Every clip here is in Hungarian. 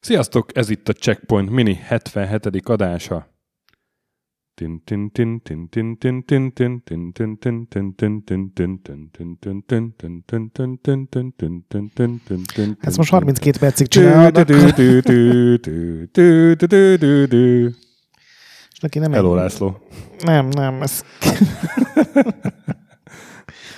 Sziasztok, ez itt a Checkpoint Mini 77. adása. Ez most 32 percig csinálod neki nem Hello egy... László. Nem, nem, ez...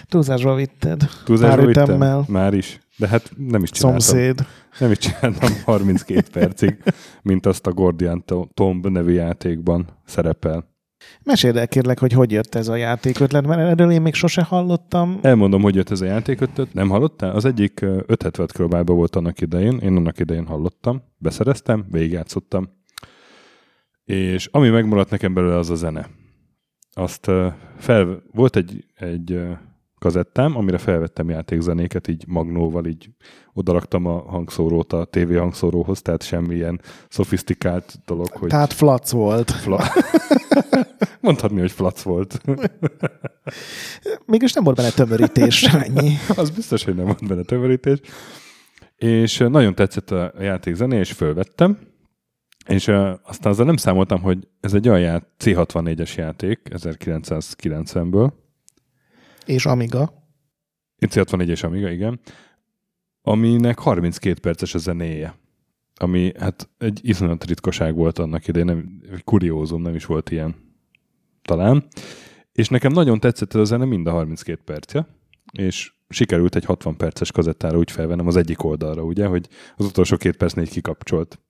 Túlzásba vitted. Túlzásba Pár vittem? ütemmel. Már is. De hát nem is csináltam. Szomszéd. Nem is csináltam 32 percig, mint azt a Gordian Tomb nevű játékban szerepel. Meséld el kérlek, hogy hogy jött ez a játékötlet, mert erről én még sose hallottam. Elmondom, hogy jött ez a játékötlet. Nem hallottál? Az egyik ö, 570 kilobájba volt annak idején. Én annak idején hallottam, beszereztem, végigjátszottam. És ami megmaradt nekem belőle, az a zene. Azt fel, volt egy, egy kazettám, amire felvettem játékzenéket, így magnóval, így odaraktam a hangszórót a TV hangszóróhoz, tehát semmilyen szofisztikált dolog, hogy... Tehát flac volt. Fla... Mondhatni, hogy flac volt. Mégis nem volt benne tömörítés, ennyi. az biztos, hogy nem volt benne tömörítés. És nagyon tetszett a játék zené, és fölvettem. És uh, aztán azzal nem számoltam, hogy ez egy olyan ját, C64-es játék 1990-ből. És Amiga. Itt C64 és Amiga, igen. Aminek 32 perces a zenéje. Ami hát egy iszonyat ritkaság volt annak idején, nem, kuriózum, nem is volt ilyen talán. És nekem nagyon tetszett ez a zene mind a 32 percje, és sikerült egy 60 perces kazettára úgy felvennem az egyik oldalra, ugye, hogy az utolsó két percnél kikapcsolt.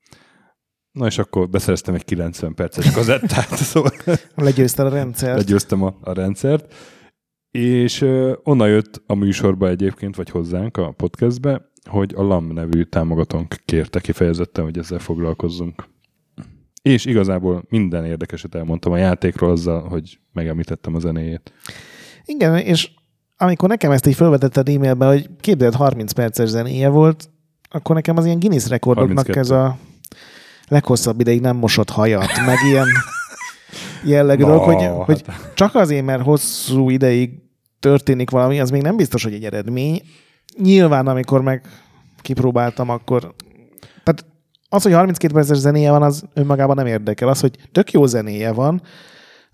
Na és akkor beszereztem egy 90 perces kazettát, szóval Legyőzted a rendszert. legyőztem a, a rendszert, és ö, onnan jött a műsorba egyébként, vagy hozzánk a podcastbe, hogy a LAM nevű támogatónk kérte kifejezetten, hogy ezzel foglalkozzunk. És igazából minden érdekeset elmondtam a játékról azzal, hogy megemlítettem a zenéjét. Igen, és amikor nekem ezt így felvetetted e-mailbe, hogy képzeld 30 perces zenéje volt, akkor nekem az ilyen Guinness rekordoknak 32. ez a leghosszabb ideig nem mosott hajat, meg ilyen jellegű dolog, hogy, hát- hogy csak azért, mert hosszú ideig történik valami, az még nem biztos, hogy egy eredmény. Nyilván, amikor meg kipróbáltam, akkor... Tehát az, hogy 32 perces zenéje van, az önmagában nem érdekel. Az, hogy tök jó zenéje van,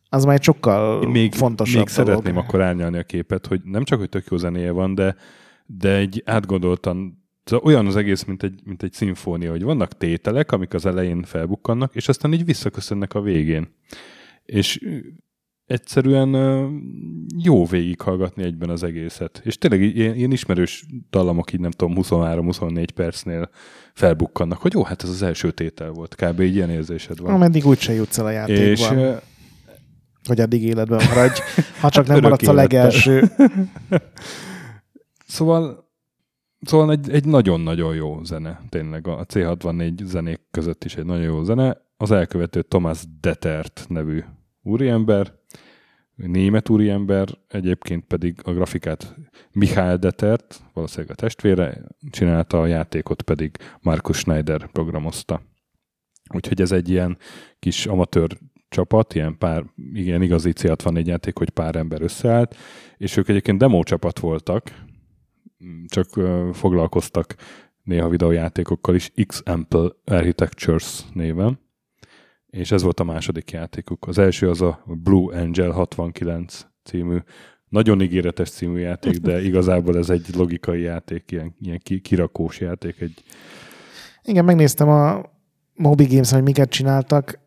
az már egy sokkal még, fontosabb még dolog. szeretném akkor árnyalni a képet, hogy nem csak, hogy tök jó zenéje van, de, de egy átgondoltan olyan az egész, mint egy, mint egy szimfónia, hogy vannak tételek, amik az elején felbukkannak, és aztán így visszaköszönnek a végén. És egyszerűen jó végighallgatni egyben az egészet. És tényleg ilyen, ilyen ismerős dallamok így nem tudom 23-24 percnél felbukkannak, hogy jó, hát ez az első tétel volt. Kb. így ilyen érzésed van. Ameddig úgyse jutsz el a játékban, és hogy addig életben maradj, ha csak nem örök maradsz a élettel. legelső. Szóval, szóval egy, egy nagyon-nagyon jó zene, tényleg a C64 zenék között is egy nagyon jó zene. Az elkövető Thomas Detert nevű úriember, német úriember, egyébként pedig a grafikát Michael Detert, valószínűleg a testvére, csinálta a játékot pedig Markus Schneider programozta. Úgyhogy ez egy ilyen kis amatőr csapat, ilyen pár, igen, igazi C64 játék, hogy pár ember összeállt, és ők egyébként demo csapat voltak, csak foglalkoztak néha videójátékokkal is, X-Ample Architectures néven, és ez volt a második játékuk. Az első az a Blue Angel 69 című, nagyon ígéretes című játék, de igazából ez egy logikai játék, ilyen, ilyen ki- kirakós játék, egy Igen, megnéztem a Moby games hogy miket csináltak.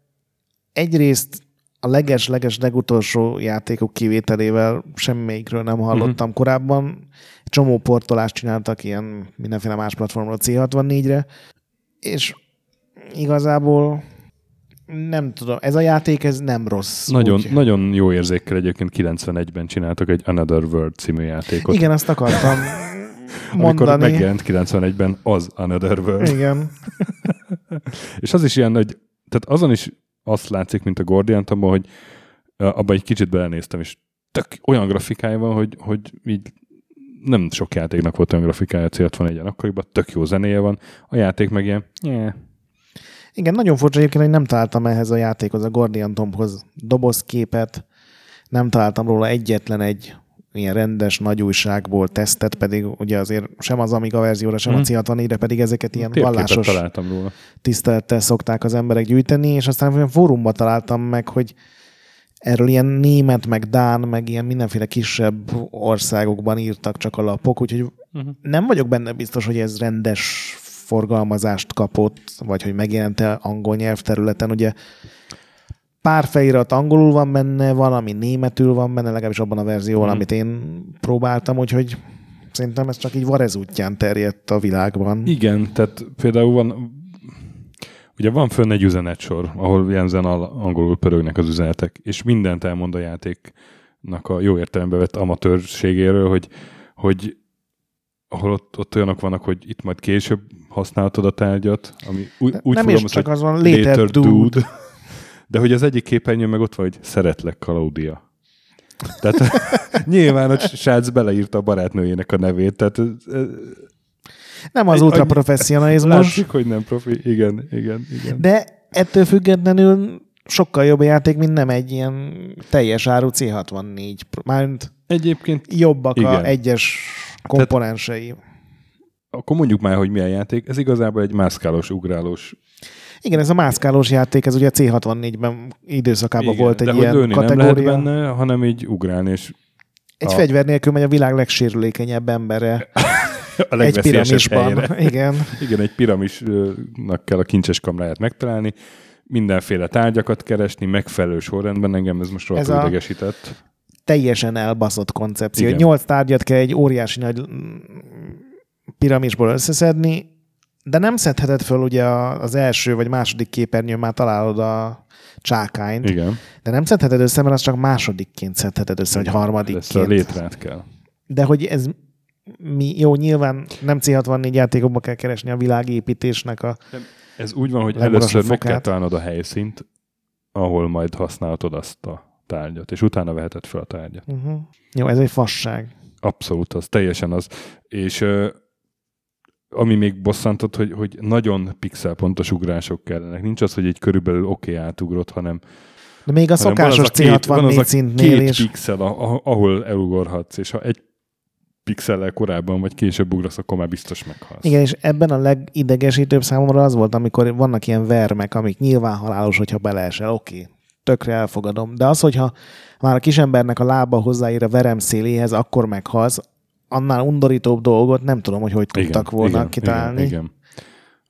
Egyrészt a leges-leges legutolsó játékok kivételével semmelyikről nem hallottam uh-huh. korábban. Csomó portolást csináltak ilyen mindenféle más platformról C64-re, és igazából nem tudom, ez a játék ez nem rossz. nagyon, úgy. nagyon jó érzékkel egyébként 91-ben csináltak egy Another World című játékot. Igen, azt akartam Amikor mondani. megjelent 91-ben az Another World. Igen. És az is ilyen, hogy tehát azon is azt látszik, mint a Gordian Tomba, hogy abban egy kicsit belenéztem, és tök olyan grafikája van, hogy, hogy így nem sok játéknak volt olyan grafikája C64-en akkoriban, tök jó zenéje van, a játék meg ilyen, yeah. Igen, nagyon furcsa egyébként, hogy nem találtam ehhez a játékhoz, a Guardian Tombhoz dobozképet, nem találtam róla egyetlen egy ilyen rendes nagy újságból tesztet, pedig ugye azért sem az Amiga verzióra, sem mm. a c re pedig ezeket ilyen Térképet vallásos találtam róla. tisztelettel szokták az emberek gyűjteni, és aztán olyan fórumban találtam meg, hogy erről ilyen német, meg dán, meg ilyen mindenféle kisebb országokban írtak csak a lapok, úgyhogy uh-huh. nem vagyok benne biztos, hogy ez rendes forgalmazást kapott, vagy hogy megjelent-e angol nyelvterületen. Ugye pár felirat angolul van benne, valami németül van benne, legalábbis abban a verzióban, hmm. amit én próbáltam, úgyhogy szerintem ez csak így Varez útján terjedt a világban. Igen, tehát például van, ugye van fönn egy üzenetsor, ahol Jensen angolul pörögnek az üzenetek, és mindent elmond a játéknak a jó értelembe vett amatőrségéről, hogy, hogy ahol ott, ott olyanok vannak, hogy itt majd később használhatod a tárgyat, ami úgy, úgy Nem is csak az van, later, later dude. dude. De hogy az egyik képernyőn meg ott van, hogy szeretlek, Claudia. Tehát nyilván a srác beleírta a barátnőjének a nevét, tehát nem az ultra professzionalizmus. Látszik, hogy nem profi. Igen, igen, igen. De ettől függetlenül sokkal jobb játék, mint nem egy ilyen teljes áru C64. Mármint Egyébként jobbak igen. a egyes komponensei. Tehát, akkor mondjuk már, hogy milyen játék. Ez igazából egy mászkálós, ugrálós igen, ez a mászkálós játék, ez ugye C64-ben időszakában Igen, volt egy de ilyen hogy kategória. nem lehet benne, hanem így ugrálni, és egy a... fegyver nélkül megy a világ legsérülékenyebb embere. a egy piramisban. Helyre. Igen. Igen, egy piramisnak kell a kincses kamráját megtalálni, mindenféle tárgyakat keresni, megfelelő sorrendben, engem ez most rohadt idegesített. Teljesen elbaszott koncepció. Nyolc tárgyat kell egy óriási nagy piramisból összeszedni, de nem szedheted föl ugye az első vagy második képernyőn már találod a csákányt. Igen. De nem szedheted össze, mert az csak másodikként szedheted össze, vagy harmadikként. Ezt a létrát kell. De hogy ez mi, jó, nyilván nem C64 játékokba kell keresni a világépítésnek a Ez úgy van, hogy először fokát. meg kell találnod a helyszínt, ahol majd használhatod azt a tárgyat, és utána veheted fel a tárgyat. Uh-huh. Jó, ez egy fasság. Abszolút, az teljesen az. És ami még bosszantott, hogy, hogy nagyon pixelpontos ugrások kellenek. Nincs az, hogy egy körülbelül oké okay átugrott, hanem de még a szokásos C64 szintnél is. pixel, ahol elugorhatsz, és ha egy pixellel korábban vagy később ugrasz, akkor már biztos meghalsz. Igen, és ebben a legidegesítőbb számomra az volt, amikor vannak ilyen vermek, amik nyilván halálos, hogyha beleesel, oké, okay, tökre elfogadom. De az, hogyha már a kisembernek a lába hozzáír a verem széléhez, akkor meghalsz, annál undorítóbb dolgot nem tudom, hogy hogy tudtak igen, volna igen, kitalálni. Igen,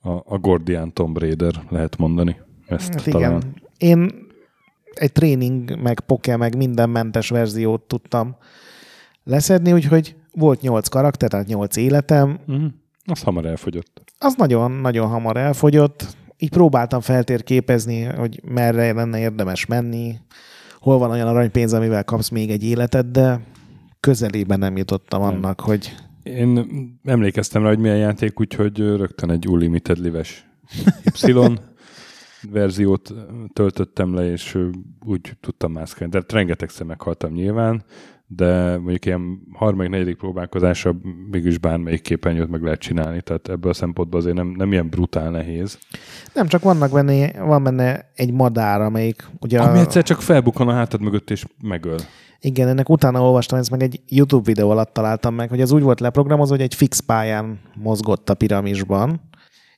igen. A, a Gordian Tomb Raider lehet mondani. Ezt hát talán. igen. Én egy tréning, meg poke, meg minden mentes verziót tudtam leszedni, úgyhogy volt nyolc karakter, tehát nyolc életem. Uh-huh. Az hamar elfogyott. Az nagyon-nagyon hamar elfogyott. Így próbáltam feltérképezni, hogy merre lenne érdemes menni, hol van olyan aranypénz, amivel kapsz még egy életet, de közelében nem jutottam nem. annak, hogy... Én emlékeztem rá, hogy milyen játék, úgyhogy rögtön egy Unlimited Lives Y verziót töltöttem le, és úgy tudtam mászkálni. Tehát rengetegszer meghaltam nyilván, de mondjuk ilyen harmadik, negyedik próbálkozásra mégis bármelyik képernyőt meg lehet csinálni, tehát ebből a szempontból azért nem, nem ilyen brutál nehéz. Nem, csak vannak benne, van benne egy madár, amelyik ugye... Ami egyszer csak felbukkan a hátad mögött és megöl. Igen, ennek utána olvastam, ezt meg egy YouTube videó alatt találtam meg, hogy az úgy volt leprogramozva, hogy egy fix pályán mozgott a piramisban,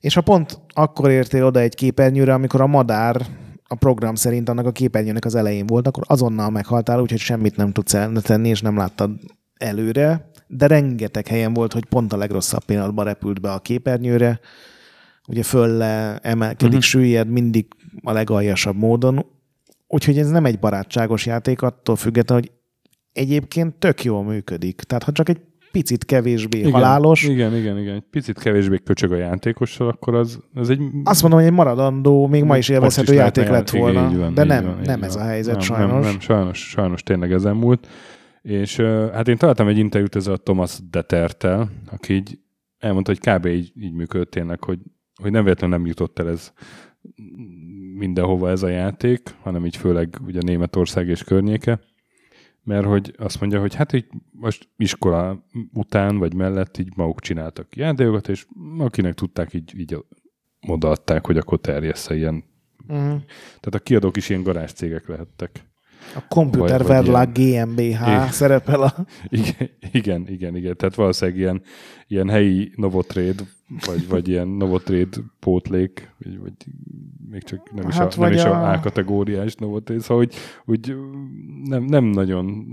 és ha pont akkor értél oda egy képernyőre, amikor a madár a program szerint annak a képernyőnek az elején volt, akkor azonnal meghaltál, úgyhogy semmit nem tudsz tenni, és nem láttad előre, de rengeteg helyen volt, hogy pont a legrosszabb pillanatban repült be a képernyőre, ugye fölle emelkedik, uh-huh. süllyed mindig a legaljasabb módon, úgyhogy ez nem egy barátságos játék, attól függetlenül, hogy egyébként tök jól működik. Tehát ha csak egy picit kevésbé igen, halálos. Igen, igen, igen. Egy picit kevésbé köcsög a játékossal, akkor az, az egy... Azt mondom, hogy egy maradandó, még ma is élvezhető is játék lett volna. Van, de nem, van, nem ez van. a helyzet nem, sajnos. Nem, nem, sajnos, sajnos tényleg ezen múlt. És hát én találtam egy interjút ezzel a Thomas Detertel, aki így elmondta, hogy kb. így, így működött tényleg, hogy, hogy nem véletlenül nem jutott el ez mindenhova ez a játék, hanem így főleg ugye Németország és környéke mert hogy azt mondja, hogy hát így most iskola után vagy mellett így maguk csináltak játékokat, és akinek tudták, így, így odaadták, hogy akkor terjessze ilyen. Uh-huh. Tehát a kiadók is ilyen garázs cégek lehettek. A Computer Verlag GmbH Igen. szerepel a... Igen, igen, igen, igen. Tehát valószínűleg ilyen, ilyen helyi Novotrade, vagy, vagy ilyen Novotrade pótlék, vagy, vagy még csak nem is, Hát a, nem is a... a- kategóriás Novotrade, szóval hogy, úgy nem, nem nagyon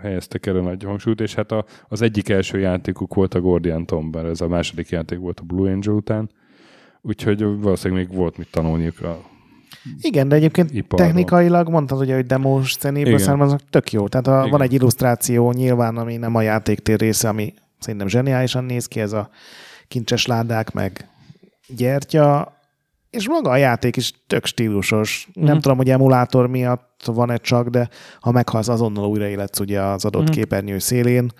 helyeztek erre nagy hangsúlyt, és hát a, az egyik első játékuk volt a Gordian Tomber, ez a második játék volt a Blue Angel után, úgyhogy valószínűleg még volt mit tanulniuk a Igen, de egyébként Iparban. technikailag mondtad, ugye, hogy demos zenéből Igen. származnak, tök jó. Tehát a, Igen. van egy illusztráció nyilván, ami nem a játéktér része, ami szerintem zseniálisan néz ki, ez a kincses ládák, meg gyertya, és maga a játék is tök stílusos. Mm. Nem Mhm. tudom, hogy emulátor miatt van-e csak, de ha meghalsz, azonnal újraéletsz ugye az adott Mhm. képernyő szélén.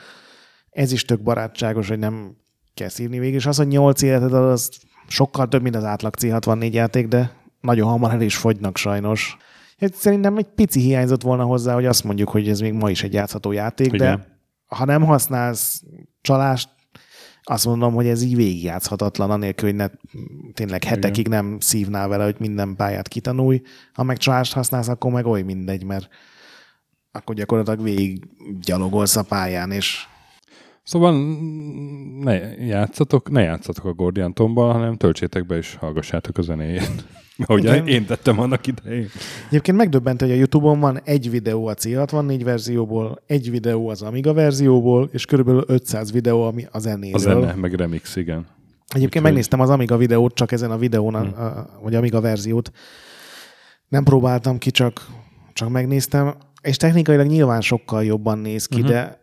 Ez is tök barátságos, hogy nem kell szívni végig. És az, hogy 8 életed ad, az sokkal több, mint az átlag C64 játék, de nagyon hamar el is fogynak sajnos. Hát Szerintem egy pici hiányzott volna hozzá, hogy azt mondjuk, hogy ez még ma is egy játszható játék, Igen. de ha nem használsz csalást, azt mondom, hogy ez így végigjátszhatatlan, anélkül, hogy ne, tényleg hetekig nem szívnál vele, hogy minden pályát kitanulj. Ha meg csalást használsz, akkor meg oly mindegy, mert akkor gyakorlatilag végig gyalogolsz a pályán, és Szóval mm, ne játszatok, ne játszatok a Gordian Tombbal, hanem töltsétek be és hallgassátok a zenéjét. Ahogy Igen. én tettem annak idején. Egyébként megdöbbentő, hogy a Youtube-on van egy videó a C64 verzióból, egy videó az Amiga verzióból, és körülbelül 500 videó ami a zenéről. A zene, meg remix, igen. Egyébként Úgyhogy- megnéztem az Amiga videót, csak ezen a videón, Hm. a, a, vagy Amiga verziót. Nem próbáltam ki, csak, csak megnéztem. És technikailag nyilván sokkal jobban néz ki, Mhm. de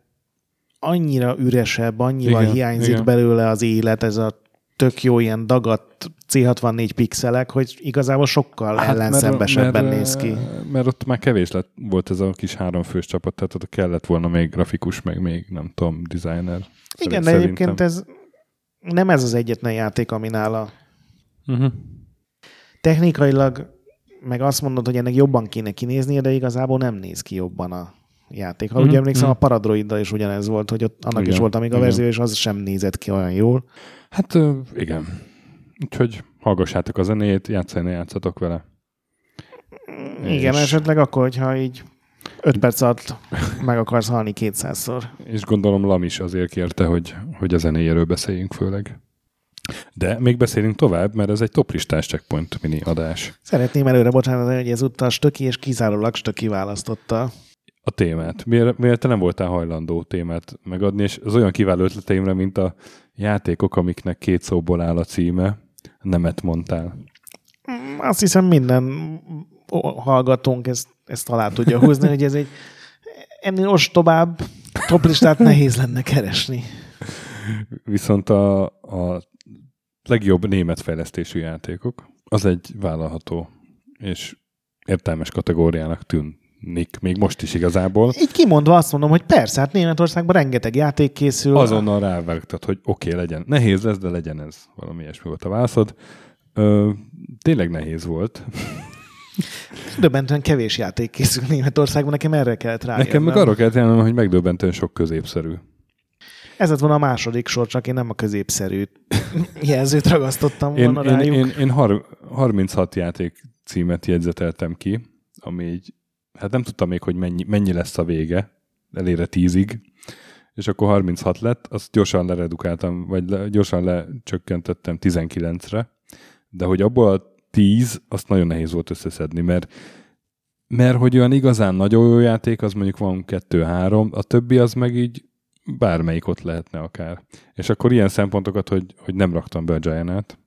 annyira üresebb, annyival Igen, hiányzik igen. belőle az élet, ez a tök jó ilyen dagadt C64 pixelek, hogy igazából sokkal hát, ellenszenvesebben mert, néz ki. Mert ott már kevés lett, volt ez a kis háromfős csapat, tehát ott kellett volna még grafikus, meg még, nem tudom, designer. Igen, de egyébként ez nem ez az egyetlen játék, ami nála Uh-huh. technikailag meg azt mondod, hogy ennek jobban kéne kinéznie, de igazából nem néz ki jobban a játék. Ha Mhm, ugye emlékszem, mhm. a Paradroiddal is ugyanez volt, hogy ott annak Igen, is volt amíg a verzió, és az sem nézett ki olyan jól. Hát igen. Úgyhogy hallgassátok a zenét, játszani, játszatok vele. Igen, És- esetleg akkor, hogyha így 5 perc alatt meg akarsz halni 200-szor. És gondolom Lam is azért kérte, hogy, hogy a zenéjéről beszéljünk főleg. De még beszélünk tovább, mert ez egy toplistás checkpoint mini adás. Szeretném előre bocsánat, hogy ezúttal Stöki és kizárólag Stöki választotta. A témát. Miért, miért te nem voltál hajlandó témát megadni, és az olyan kiváló ötleteimre, mint a játékok, amiknek két szóból áll a címe, nemet mondtál. Mm, Azt hiszem minden hallgatónk ezt, ezt alá tudja húzni, hogy ez egy ennél ostobább toplistát nehéz lenne keresni. Viszont a, a legjobb német fejlesztésű játékok, az egy vállalható és értelmes kategóriának tűnik, még most is igazából. Így kimondva azt mondom, hogy persze, hát Németországban rengeteg játék készül. Azonnal rávágtad, hogy oké, okay, legyen. Nehéz lesz, de legyen ez. Valami ilyesmi volt a válaszod. Ö, tényleg nehéz volt. Döbbentően kevés játék készül Németországban, nekem erre kellett rájönnöm. Nekem meg arra kellett jelnem, hogy megdöbbentően sok középszerű. Ez lett volna a második sor, csak én nem a középszerű jelzőt ragasztottam Én, volna én, rájuk. én, én har, 36 játék címet jegyzeteltem ki, ami így, hát nem tudtam még, hogy mennyi, mennyi lesz a vége, elére 10-ig, és akkor 36 lett, azt gyorsan leredukáltam, vagy le, gyorsan lecsökkentettem 19-re, de hogy abból a 10, azt nagyon nehéz volt összeszedni, mert mert hogy olyan igazán nagyon jó játék, az mondjuk van kettő-három, a többi az meg így bármelyik ott lehetne akár. És akkor ilyen szempontokat, hogy, hogy nem raktam be a giant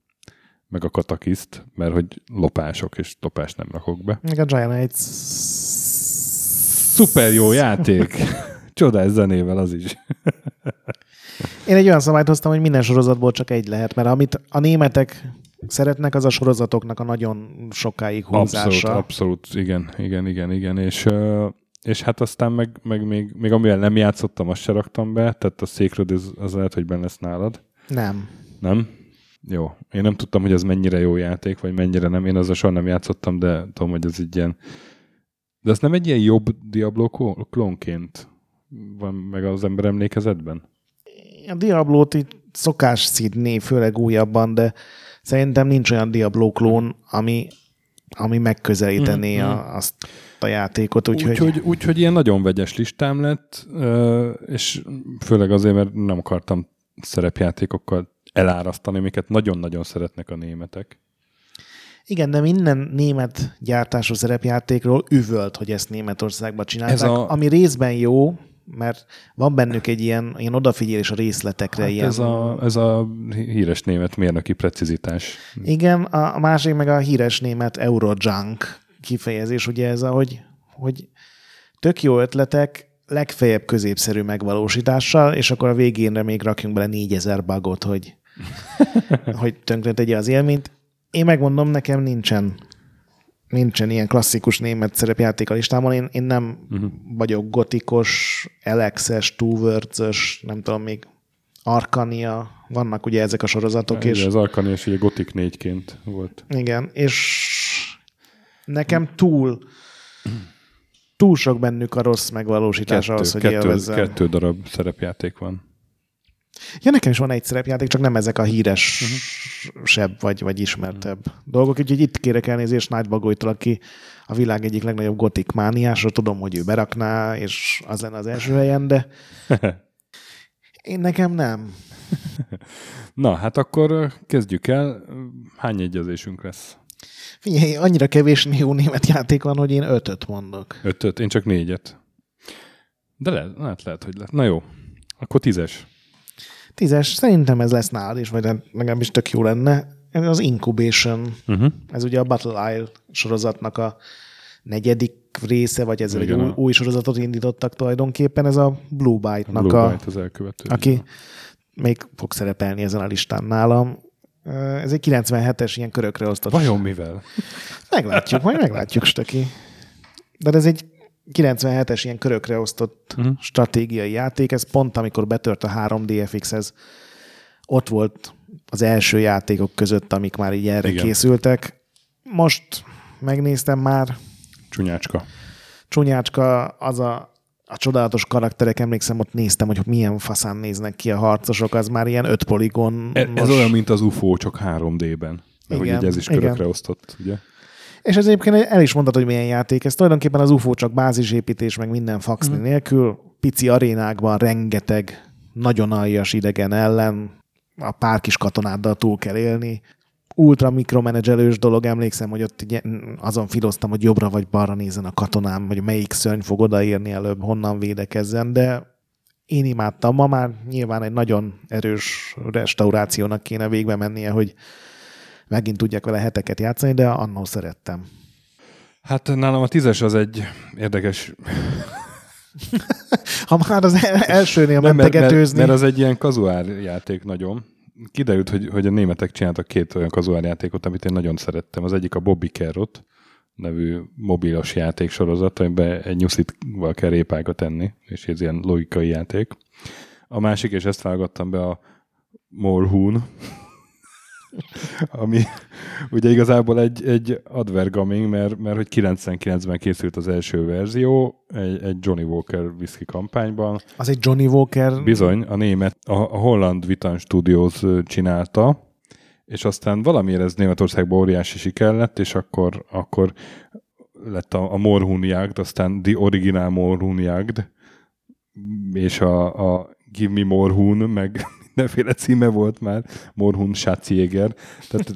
meg a katakiszt, mert hogy lopások, és lopást nem rakok be. Még a Giant Szuper jó játék! Csodás zenével az is. Én egy olyan szabályt hoztam, hogy minden sorozatból csak egy lehet, mert amit a németek szeretnek, az a sorozatoknak a nagyon sokáig húzása. Abszolút, abszolút, igen, igen, igen, igen, és, és hát aztán meg, meg még, még amivel nem játszottam, azt se raktam be, tehát a Sacred az, az lehet, hogy benne lesz nálad. Nem. Nem? Jó. Én nem tudtam, hogy ez mennyire jó játék, vagy mennyire nem. Én azzal soha nem játszottam, de tudom, hogy ez egy ilyen... De ez nem egy ilyen jobb Diablo kló- klónként van meg az ember emlékezetben? A Diablo-t itt szokás szidni, főleg újabban, de szerintem nincs olyan Diablo klón, ami, ami megközelítené mm, a, azt a játékot. Úgyhogy... Úgyhogy, úgyhogy ilyen nagyon vegyes listám lett, és főleg azért, mert nem akartam szerepjátékokkal elárasztani, amiket nagyon-nagyon szeretnek a németek. Igen, de minden német gyártású szerepjátékról üvölt, hogy ezt Németországban csinálták, Ez a... ami részben jó, mert van bennük egy ilyen, ilyen odafigyelés a részletekre. Hát ilyen... ez, a, ez a híres német mérnöki precizitás. Igen, a másik meg a híres német Eurojunk kifejezés, ugye ez a, hogy, hogy tök jó ötletek, legfeljebb középszerű megvalósítással, és akkor a végénre még rakjunk bele 4000 bugot, hogy, hogy tönkre tegye az élményt. Én megmondom, nekem nincsen nincsen ilyen klasszikus német szerepjáték a listámon. Én, én nem uh-huh. vagyok gotikos, Alexes, Two nem tudom még, Arkania, vannak ugye ezek a sorozatok. Ja, és az Arkania is ugye gotik négyként volt. Igen, és nekem túl túl sok bennük a rossz megvalósítás kettő, ahhoz, hogy kettő, élvezzem. Kettő darab szerepjáték van. Ja, nekem is van egy szerepjáték, csak nem ezek a híres uh-huh. sebb vagy, vagy ismertebb uh-huh. dolgok. Úgyhogy itt kérek elnézést Nagy Bagolytól, aki a világ egyik legnagyobb gotik mániásra. Tudom, hogy ő berakná, és az lenne az első helyen, de én nekem nem. Na, hát akkor kezdjük el. Hány egyezésünk lesz? Figyelj, annyira kevés jó német játék van, hogy én ötöt mondok. Ötöt? Én csak négyet. De lehet, lehet, lehet hogy lehet. Na jó, akkor tízes. Tízes, szerintem ez lesz nálad is, vagy legalábbis tök jó lenne. Ez az Incubation. Uh-huh. Ez ugye a Battle Isle sorozatnak a negyedik része, vagy ezzel egy új, új sorozatot indítottak tulajdonképpen. Ez a Blue Byte-nak a, Blue a az elkövető. Aki még fog szerepelni ezen a listán nálam. Ez egy 97-es ilyen körökre osztott. Vajon mivel? Meglátjuk, majd meglátjuk, Stöki. De ez egy 97-es ilyen körökre osztott uh-huh. stratégiai játék, ez pont amikor betört a 3DFX-hez, ott volt az első játékok között, amik már így erre Igen. készültek. Most megnéztem már. Csúnyácska. Csúnyácska az a, a csodálatos karakterek, emlékszem, ott néztem, hogy milyen faszán néznek ki a harcosok, az már ilyen öt poligon. Ez, most... ez olyan, mint az UFO, csak 3D-ben. Igen, hogy így ez is körökre igen. osztott, ugye? És ez egyébként el is mondtad, hogy milyen játék. Ez tulajdonképpen az UFO csak bázisépítés, meg minden faxni mm. nélkül. Pici arénákban rengeteg nagyon aljas idegen ellen, a pár kis katonáddal túl kell élni. Ultra mikromenedzselős dolog, emlékszem, hogy ott azon filoztam, hogy jobbra vagy balra nézzen a katonám, vagy melyik szörny fog odaérni előbb, honnan védekezzen, de én imádtam. Ma már nyilván egy nagyon erős restaurációnak kéne végbe mennie, hogy megint tudják vele heteket játszani, de annól szerettem. Hát nálam a tízes az egy érdekes... ha már az elsőnél Nem, mentegetőzni. Mert, mert, az egy ilyen kazuár játék nagyon. Kiderült, hogy, hogy a németek csináltak két olyan kazuár játékot, amit én nagyon szerettem. Az egyik a Bobby Carrot nevű mobilos játék sorozat, amiben egy nyuszitval kell répákat enni, és ez ilyen logikai játék. A másik, és ezt vágattam be, a Morhun ami ugye igazából egy, egy advergaming, mert, mert hogy 99-ben készült az első verzió, egy, egy Johnny Walker whisky kampányban. Az egy Johnny Walker? Bizony, a német, a, a holland Vitan Studios csinálta, és aztán valamiért ez Németországban óriási siker lett, és akkor, akkor lett a, a Morhun Jagd, aztán The Original Morhun Jagd, és a, a Give Me Morhun, meg mindenféle címe volt már, Morhun Schatzjäger. Tehát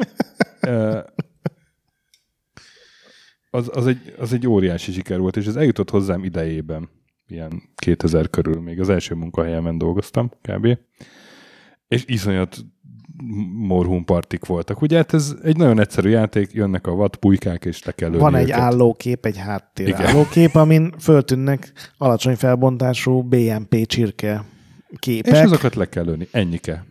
az, az, egy, az egy óriási siker volt, és ez eljutott hozzám idejében, ilyen 2000 körül, még az első munkahelyemen dolgoztam kb. És iszonyat morhun partik voltak. Ugye hát ez egy nagyon egyszerű játék, jönnek a vadpulykák, és te kell Van egy őket. állókép, egy háttér Igen. állókép, amin föltűnnek alacsony felbontású BMP csirke képek. És azokat le kell lőni. Ennyike.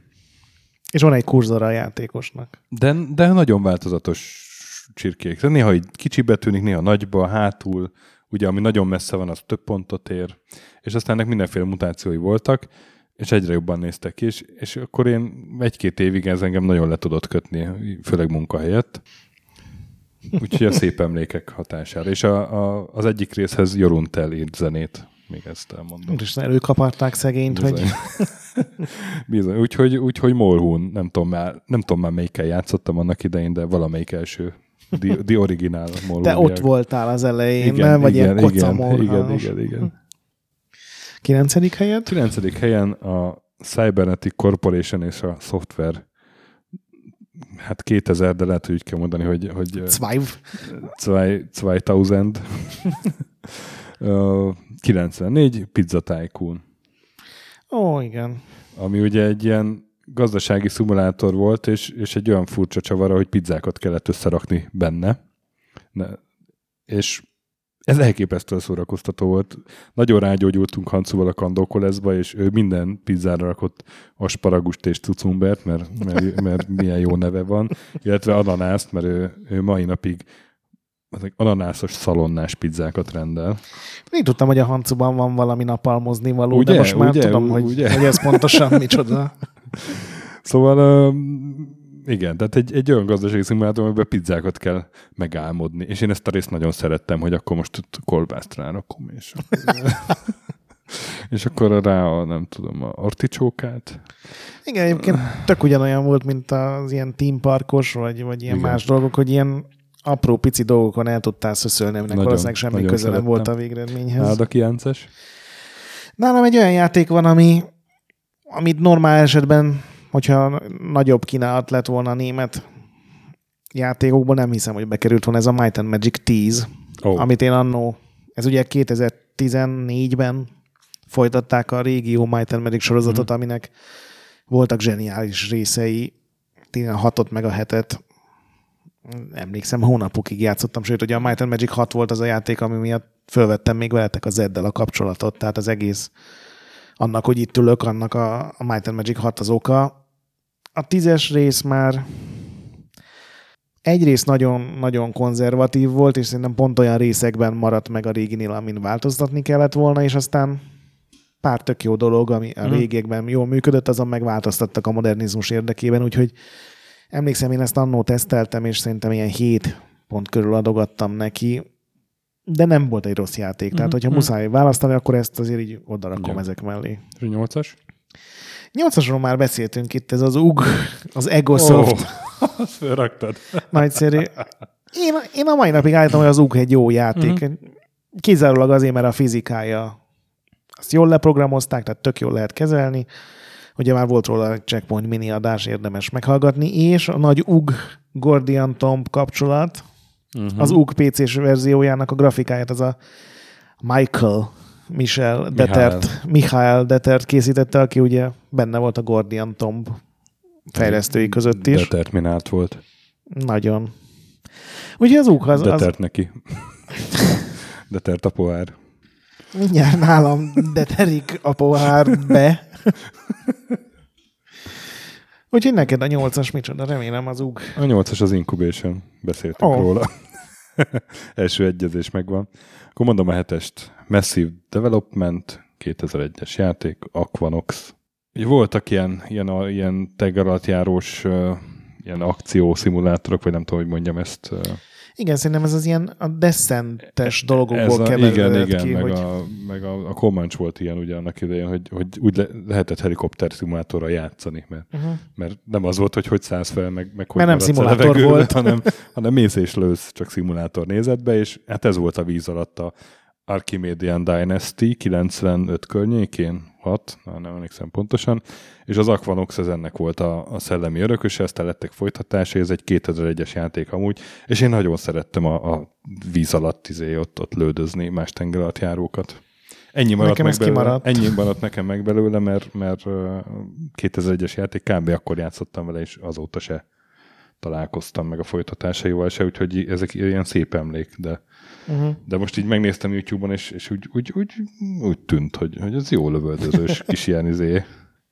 És van egy kurzora a játékosnak. De, de nagyon változatos csirkék. De néha így kicsibe tűnik, néha nagyba, hátul, ugye ami nagyon messze van, az több pontot ér, és aztán ennek mindenféle mutációi voltak, és egyre jobban néztek ki, és, és akkor én egy-két évig ez engem nagyon le tudott kötni, főleg munkahelyett. Úgyhogy a szép emlékek hatására. És a, a, az egyik részhez Joruntel írt zenét még ezt elmondom. És előkaparták szegényt, Bizony. hogy Bizony, úgyhogy, úgyhogy Morhun, nem tudom már, nem tudom már melyikkel játszottam annak idején, de valamelyik első The, the original Morhun. De ott voltál az elején, igen, nem? Vagy igen, ilyen igen, igen, igen, igen. Kilencedik helyet? Kilencedik helyen a Cybernetic Corporation és a Software hát 2000, de lehet, hogy úgy kell mondani, hogy, hogy Zwive. 2000. 94, Pizza Tycoon. Ó, igen. Ami ugye egy ilyen gazdasági szimulátor volt, és, és egy olyan furcsa csavara, hogy pizzákat kellett összerakni benne. Ne, és ez elképesztően szórakoztató volt. Nagyon rágyógyultunk Hancuval a kandókoleszba, és ő minden pizzára rakott asparagust és cucumbert, mert, mert, mert milyen jó neve van, illetve ananászt, mert ő, ő mai napig ezek ananászos szalonnás pizzákat rendel. Én tudtam, hogy a Hancuban van valami napalmozni való, Ugye? de most már Ugye? tudom, hogy, Ugye? hogy ez pontosan micsoda. Szóval igen, tehát egy, egy olyan gazdasági szimulátor, amiben pizzákat kell megálmodni. És én ezt a részt nagyon szerettem, hogy akkor most kolbászt rárakom, és és akkor rá a, nem tudom, a articsókát. Igen, egyébként tök ugyanolyan volt, mint az ilyen team parkos, vagy, vagy ilyen Igen. más dolgok, hogy ilyen apró pici dolgokon el tudtál szöszölni, aminek Nagyon, valószínűleg semmi köze nem volt a végeredményhez. Nálad a kiánces? Nálam egy olyan játék van, ami, amit normál esetben, hogyha nagyobb kínálat lett volna a német játékokból, nem hiszem, hogy bekerült volna ez a Might and Magic 10, Oh. amit én annó, ez ugye 2014-ben folytatták a régió Might and Magic sorozatot, Mhm. aminek voltak zseniális részei, 16-ot meg a hetet, emlékszem, hónapokig játszottam, sőt, ugye a Might and Magic 6 volt az a játék, ami miatt fölvettem még veletek a Zeddel a kapcsolatot, tehát az egész annak, hogy itt ülök, annak a, a Might and Magic 6 az oka. A tízes rész már egyrészt nagyon-nagyon konzervatív volt, és szerintem pont olyan részekben maradt meg a réginél, amin változtatni kellett volna, és aztán pár tök jó dolog, ami a Mhm. régiekben jól működött, azon megváltoztattak a modernizmus érdekében, úgyhogy emlékszem, én ezt annó teszteltem, és szerintem ilyen 7 pont körül adogattam neki, de nem volt egy rossz játék. Tehát, Mhm, hogyha mhm. muszáj választani, akkor ezt azért így odarakom Igen. ezek mellé. És a nyolcas? Nyolcasról már beszéltünk itt, ez az UG, az Egosoft. Oh, azt felraktad. Nagyszerű. Én, én a mai napig állítom, hogy az UG egy jó játék. Mhm. Kizárólag azért, mert a fizikája azt jól leprogramozták, tehát tök jól lehet kezelni. Ugye már volt róla egy Checkpoint mini adás, érdemes meghallgatni, és a nagy UG Gordian Tomb kapcsolat, Uh-huh. az UG PC-s verziójának a grafikáját az a Michael Michel Detert, Michael Detert készítette, aki ugye benne volt a Gordian Tomb fejlesztői között is. Determinált volt. Nagyon. Ugye az UG az, az Detert neki. Detert a pohár. Mindjárt nálam deterik a pohárbe. Úgyhogy neked a nyolcas micsoda, remélem az UG. A nyolcas az Incubation. Beszéltünk oh. róla. Első egyezés megvan. Akkor mondom a hetest. Massive Development, 2001-es játék, Aquanox. Voltak ilyen, ilyen, a- ilyen tag alatt járós uh, ilyen akciószimulátorok, vagy nem tudom, hogy mondjam ezt. Uh, Igen, szerintem ez az ilyen a Descentes ez dolgokból a, keveredett igen, igen, ki, meg, hogy... a, meg a, a Comanche volt ilyen ugye annak idején, hogy, hogy úgy le, lehetett helikopter szimulátorra játszani, mert Uh-huh. mert nem az volt, hogy hogy szállsz fel, meg, meg hogy Mert nem szimulátor levegőben, volt. hanem, hanem mész és lősz csak szimulátor nézetbe, és hát ez volt a víz alatt a Archimedean Dynasty 95 környékén, 6, na, nem emlékszem pontosan, és az Aquanox ez ennek volt a, a szellemi örököse, aztán lettek folytatásai, ez egy 2001-es játék amúgy, és én nagyon szerettem a, a víz alatt izé, ott, ott lődözni más tenger alatt járókat. Ennyi maradt Nekem meg belőle, kimaradt. ennyi maradt nekem meg belőle, mert, mert ö, 2001-es játék, kb. akkor játszottam vele, és azóta se találkoztam meg a folytatásaival se, úgyhogy ezek ilyen szép emlék, de, Uh-huh. de most így megnéztem YouTube-on, és, és úgy, úgy, úgy, úgy tűnt, hogy, hogy ez jó lövöldözős kis ilyen izé,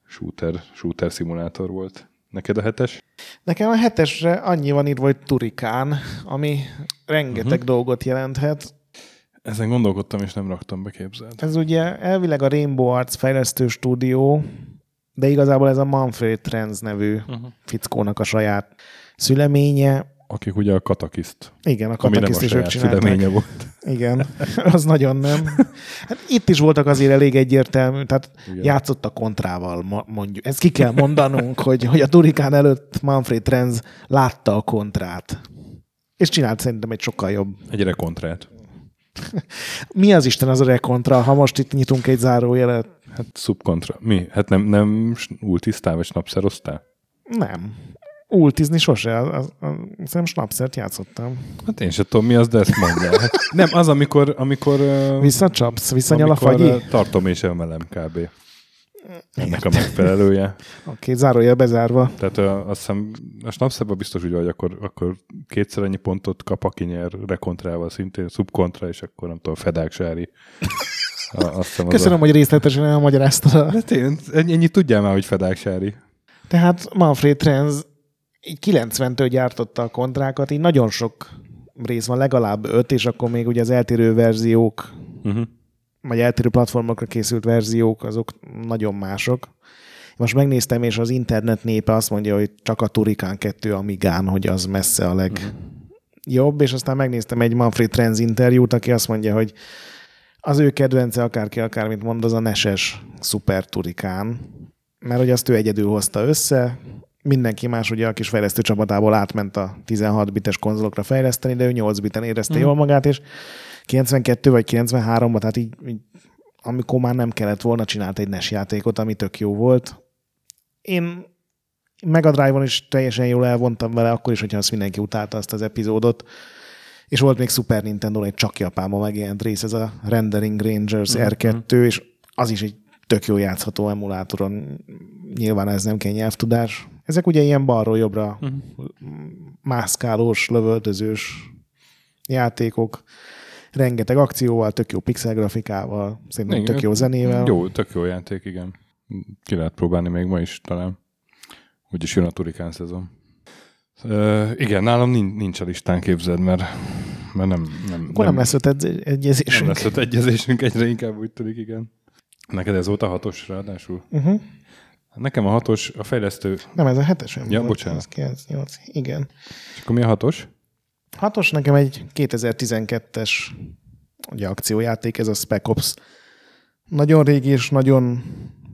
shooter, shooter szimulátor volt. Neked a hetes? Nekem a hetesre annyi van írva, hogy Turikán, ami rengeteg uh-huh. dolgot jelenthet. Ezen gondolkodtam, és nem raktam be képzelt. Ez ugye elvileg a Rainbow Arts fejlesztő stúdió, de igazából ez a Manfred Trends nevű Uh-huh. fickónak a saját szüleménye. Akik ugye a Katakiszt, Igen, a katakiszt is ők csinálták. volt. Igen, az nagyon nem. Hát itt is voltak azért elég egyértelmű, tehát Igen. Játszott a kontrával, mondjuk. Ezt ki kell mondanunk, hogy, hogy a Turikán előtt Manfred Trenz látta a kontrát. És csinált szerintem egy sokkal jobb. Egy rekontrát. Mi az Isten az a rekontra, ha most itt nyitunk egy zárójelet? Hát szubkontra. Mi? Hát nem, nem ultisztál, vagy snapszeroztál? Nem. Ultizni sose. Szerintem snapszert játszottam. Hát én sem tudom, mi az, de ezt mondja. Hát nem, az, amikor, amikor, Visszacsapsz, visszanyal a fagyi? tartom és emelem kb. Ennek a megfelelője. Oké, zárójel bezárva. Tehát ö, azt hiszem, a snapszerben biztos úgy, hogy akkor, akkor kétszer annyi pontot kap, aki nyer rekontrával szintén, szubkontra, és akkor nem tudom, fedák sári. A, azt hiszem, Köszönöm, a... hogy részletesen elmagyaráztad. a- De tényleg, ennyi, ennyit tudjál már, hogy fedák sári. Tehát Manfred Trenz így 90-től gyártotta a kontrákat, így nagyon sok rész van, legalább öt, és akkor még ugye az eltérő verziók, Uh-huh. vagy eltérő platformokra készült verziók, azok nagyon mások. Most megnéztem, és az internet népe azt mondja, hogy csak a Turikán 2 Amigán, hogy az messze a legjobb, és aztán megnéztem egy Manfred Trenz interjút, aki azt mondja, hogy az ő kedvence, akárki akármit mond, az a Neses Super Turikán, mert hogy azt ő egyedül hozta össze, mindenki más ugye a kis fejlesztő csapatából átment a 16 bites konzolokra fejleszteni, de ő 8 biten érezte Mhm. jól magát, és 92 vagy 93-ban, tehát így, így amikor már nem kellett volna, csinált egy NES játékot, ami tök jó volt. Én Mega Drive-on is teljesen jól elvontam vele, akkor is, hogyha azt mindenki utálta azt az epizódot. És volt még Super Nintendo egy csak Japánban megjelent rész, ez a Rendering Rangers Mhm. R2, és az is egy tök jó játszható emulátoron. Nyilván ez nem kell nyelvtudás. Ezek ugye ilyen balról jobbra Mhm. mászkálós, lövöldözős játékok, rengeteg akcióval, tök jó pixel grafikával, szerintem Igen. tök jó zenével. Jó, tök jó játék, igen. Ki lehet próbálni még ma is talán. Úgyis jön a Turikán szezon. Uh, igen, nálam nincs, nincs a listán, képzeld, mert, mert nem, nem, Akkor nem, lesz öt egy- egyezésünk. nem lesz öt egyezésünk, egyre inkább úgy tűnik, igen. Neked ez volt a hatos ráadásul? Uh-huh. Nekem a hatos, a fejlesztő, Nem, ez a hetesen Ja, volt. bocsánat. Ez 9, 8. Igen. és akkor mi a hatos? Hatos nekem egy 2012-es ugye, akciójáték, ez a Spec Ops. Nagyon régi és nagyon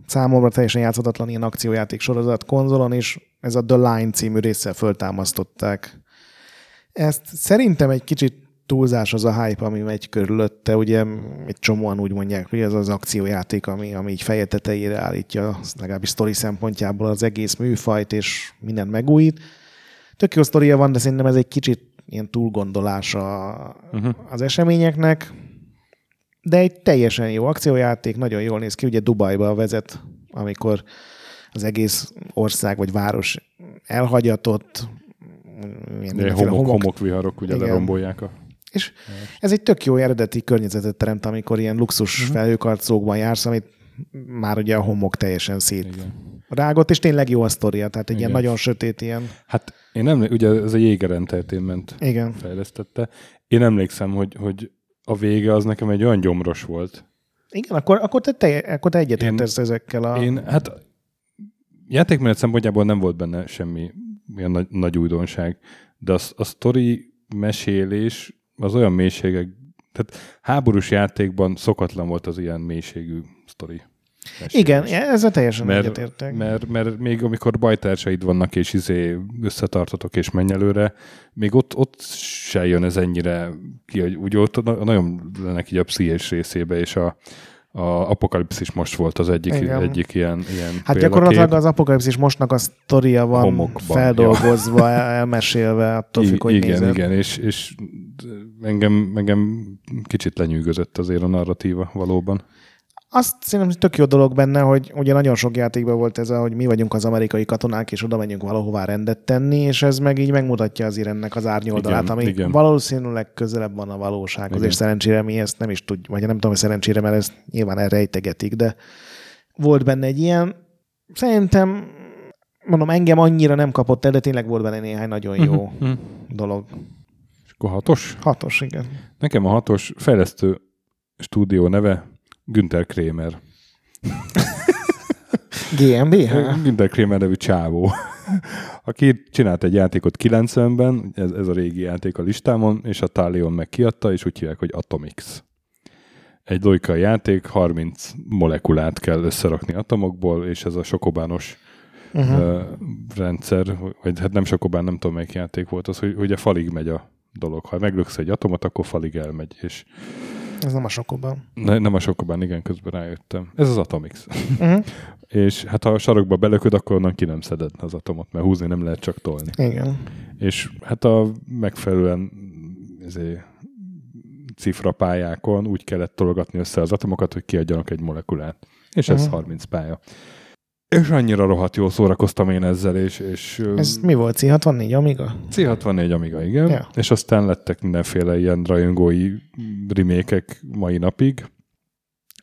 számomra teljesen játszhatatlan ilyen akciójáték sorozat konzolon, és ez a The Line című résszel föltámasztották. Ezt szerintem egy kicsit túlzás az a hype, ami megy körülötte, ugye egy csomóan úgy mondják, hogy ez az akciójáték, ami, ami így feje tetejére állítja, legalábbis sztori szempontjából az egész műfajt, és mindent megújít. Tök jó sztoria van, de szerintem ez egy kicsit ilyen túlgondolása Uh-huh. az eseményeknek, de egy teljesen jó akciójáték, nagyon jól néz ki, ugye Dubajba vezet, amikor az egész ország vagy város elhagyatott, ilyen homok, homok- homokviharok ugye Igen. lerombolják a... és ez egy tök jó eredeti környezetet teremt, amikor ilyen luxus uh-huh. felhőkarcolókban jársz, amit már ugye a homok teljesen szét Igen. rágott, és tényleg jó a sztoria, tehát egy Igen. ilyen nagyon sötét ilyen. Hát én emlékszem, ugye ez a Jéger Entertainment Igen. fejlesztette. Én emlékszem, hogy, hogy a vége az nekem egy olyan gyomros volt. Igen, akkor, akkor te, te, akkor te egyetértesz ezekkel a... Én, hát játékmenet szempontjából nem volt benne semmi ilyen nagy, nagy újdonság, de a, a sztori mesélés az olyan mélységek, tehát háborús játékban szokatlan volt az ilyen mélységű sztori. mesélés. Igen, ezzel teljesen mert, egyetértek. mert, mert még amikor bajtársaid vannak, és izé összetartotok, és menj előre, még ott, ott se jön ez ennyire ki, hogy úgy ott na- nagyon lennek így a pszichés részébe, és a, a apokalipszis most volt az egyik, Igen. egyik ilyen, ilyen Hát példakép. gyakorlatilag az apokalipszis mostnak a sztoria van Homokban, feldolgozva, elmesélve, attól függ, hogy igen, nézed. igen, és, és engem, engem kicsit lenyűgözött azért a narratíva valóban. Azt szerintem tök jó dolog benne, hogy ugye nagyon sok játékban volt ez, hogy mi vagyunk az amerikai katonák, és oda megyünk valahová rendet tenni, és ez meg így megmutatja azért ennek az árnyoldalát, Igen, ami igen. valószínűleg közelebb van a valósághoz, Igen. és szerencsére mi ezt nem is tudjuk, vagy nem tudom, hogy szerencsére, mert ezt nyilván elrejtegetik, de volt benne egy ilyen, szerintem, mondom, engem annyira nem kapott el, de tényleg volt benne néhány nagyon jó Mhm. dolog. És akkor hatos? Hatos, igen. Nekem a hatos fejlesztő stúdió neve Günther Kramer. GmbH? Minden Kramer nevű csávó, aki csinált egy játékot 90-ben, ez, ez a régi játék a listámon, és a Talion meg kiadta, és úgy hívják, hogy Atomix. Egy logikai játék, 30 molekulát kell összerakni atomokból, és ez a sokobános uh-huh. uh, rendszer, vagy hát nem sokobán, nem tudom melyik játék volt az, hogy ugye falig megy a dolog. Ha meglöksz egy atomot, akkor falig elmegy, és ez nem a sokobán. Ne, nem a sokobán, igen, közben rájöttem. Ez az Atomix. Uh-huh. és hát ha a sarokba belököd, akkor onnan ki nem szeded az atomot, mert húzni nem lehet csak tolni. Igen. És hát a megfelelően ezért, cifrapályákon úgy kellett tologatni össze az atomokat, hogy kiadjanak egy molekulát. És ez uh-huh. 30 pálya. És annyira rohadt jól szórakoztam én ezzel, és... és Ez mi volt? C64 Amiga? C64 Amiga, igen. Ja. És aztán lettek mindenféle ilyen rajongói remékek mai napig,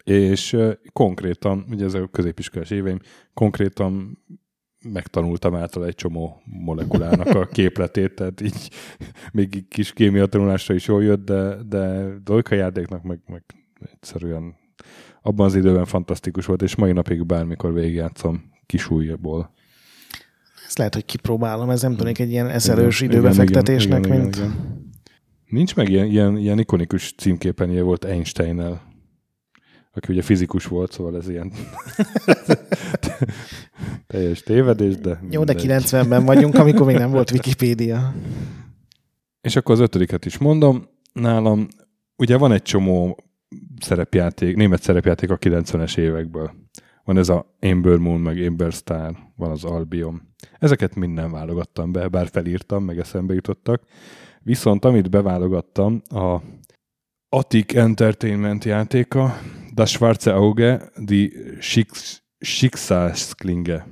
és konkrétan, ugye ez a középiskolás éveim, konkrétan megtanultam által egy csomó molekulának a képletét, tehát így még kis kémia tanulásra is jól jött, de, de játéknak meg, meg egyszerűen abban az időben fantasztikus volt, és mai napig bármikor végigjátszom kisújjából. Ezt lehet, hogy kipróbálom, ez nem tűnik egy ilyen ezelős időbefektetésnek, igen, igen, mint... Igen, igen. Nincs meg ilyen, ilyen, ilyen ikonikus címképenje volt Einstein-nel, aki ugye fizikus volt, szóval ez ilyen teljes tévedés, de... Jó, de 90-ben vagyunk, amikor még nem volt Wikipédia. És akkor az ötödiket is mondom. Nálam ugye van egy csomó szerepjáték, német szerepjáték a 90-es évekből. Van ez a Amber Moon, meg Amber Star, van az Albion. Ezeket minden válogattam be, bár felírtam, meg eszembe jutottak. Viszont amit beválogattam, a Attic Entertainment játéka, Das Schwarze Auge, Die Schicksalsklinge.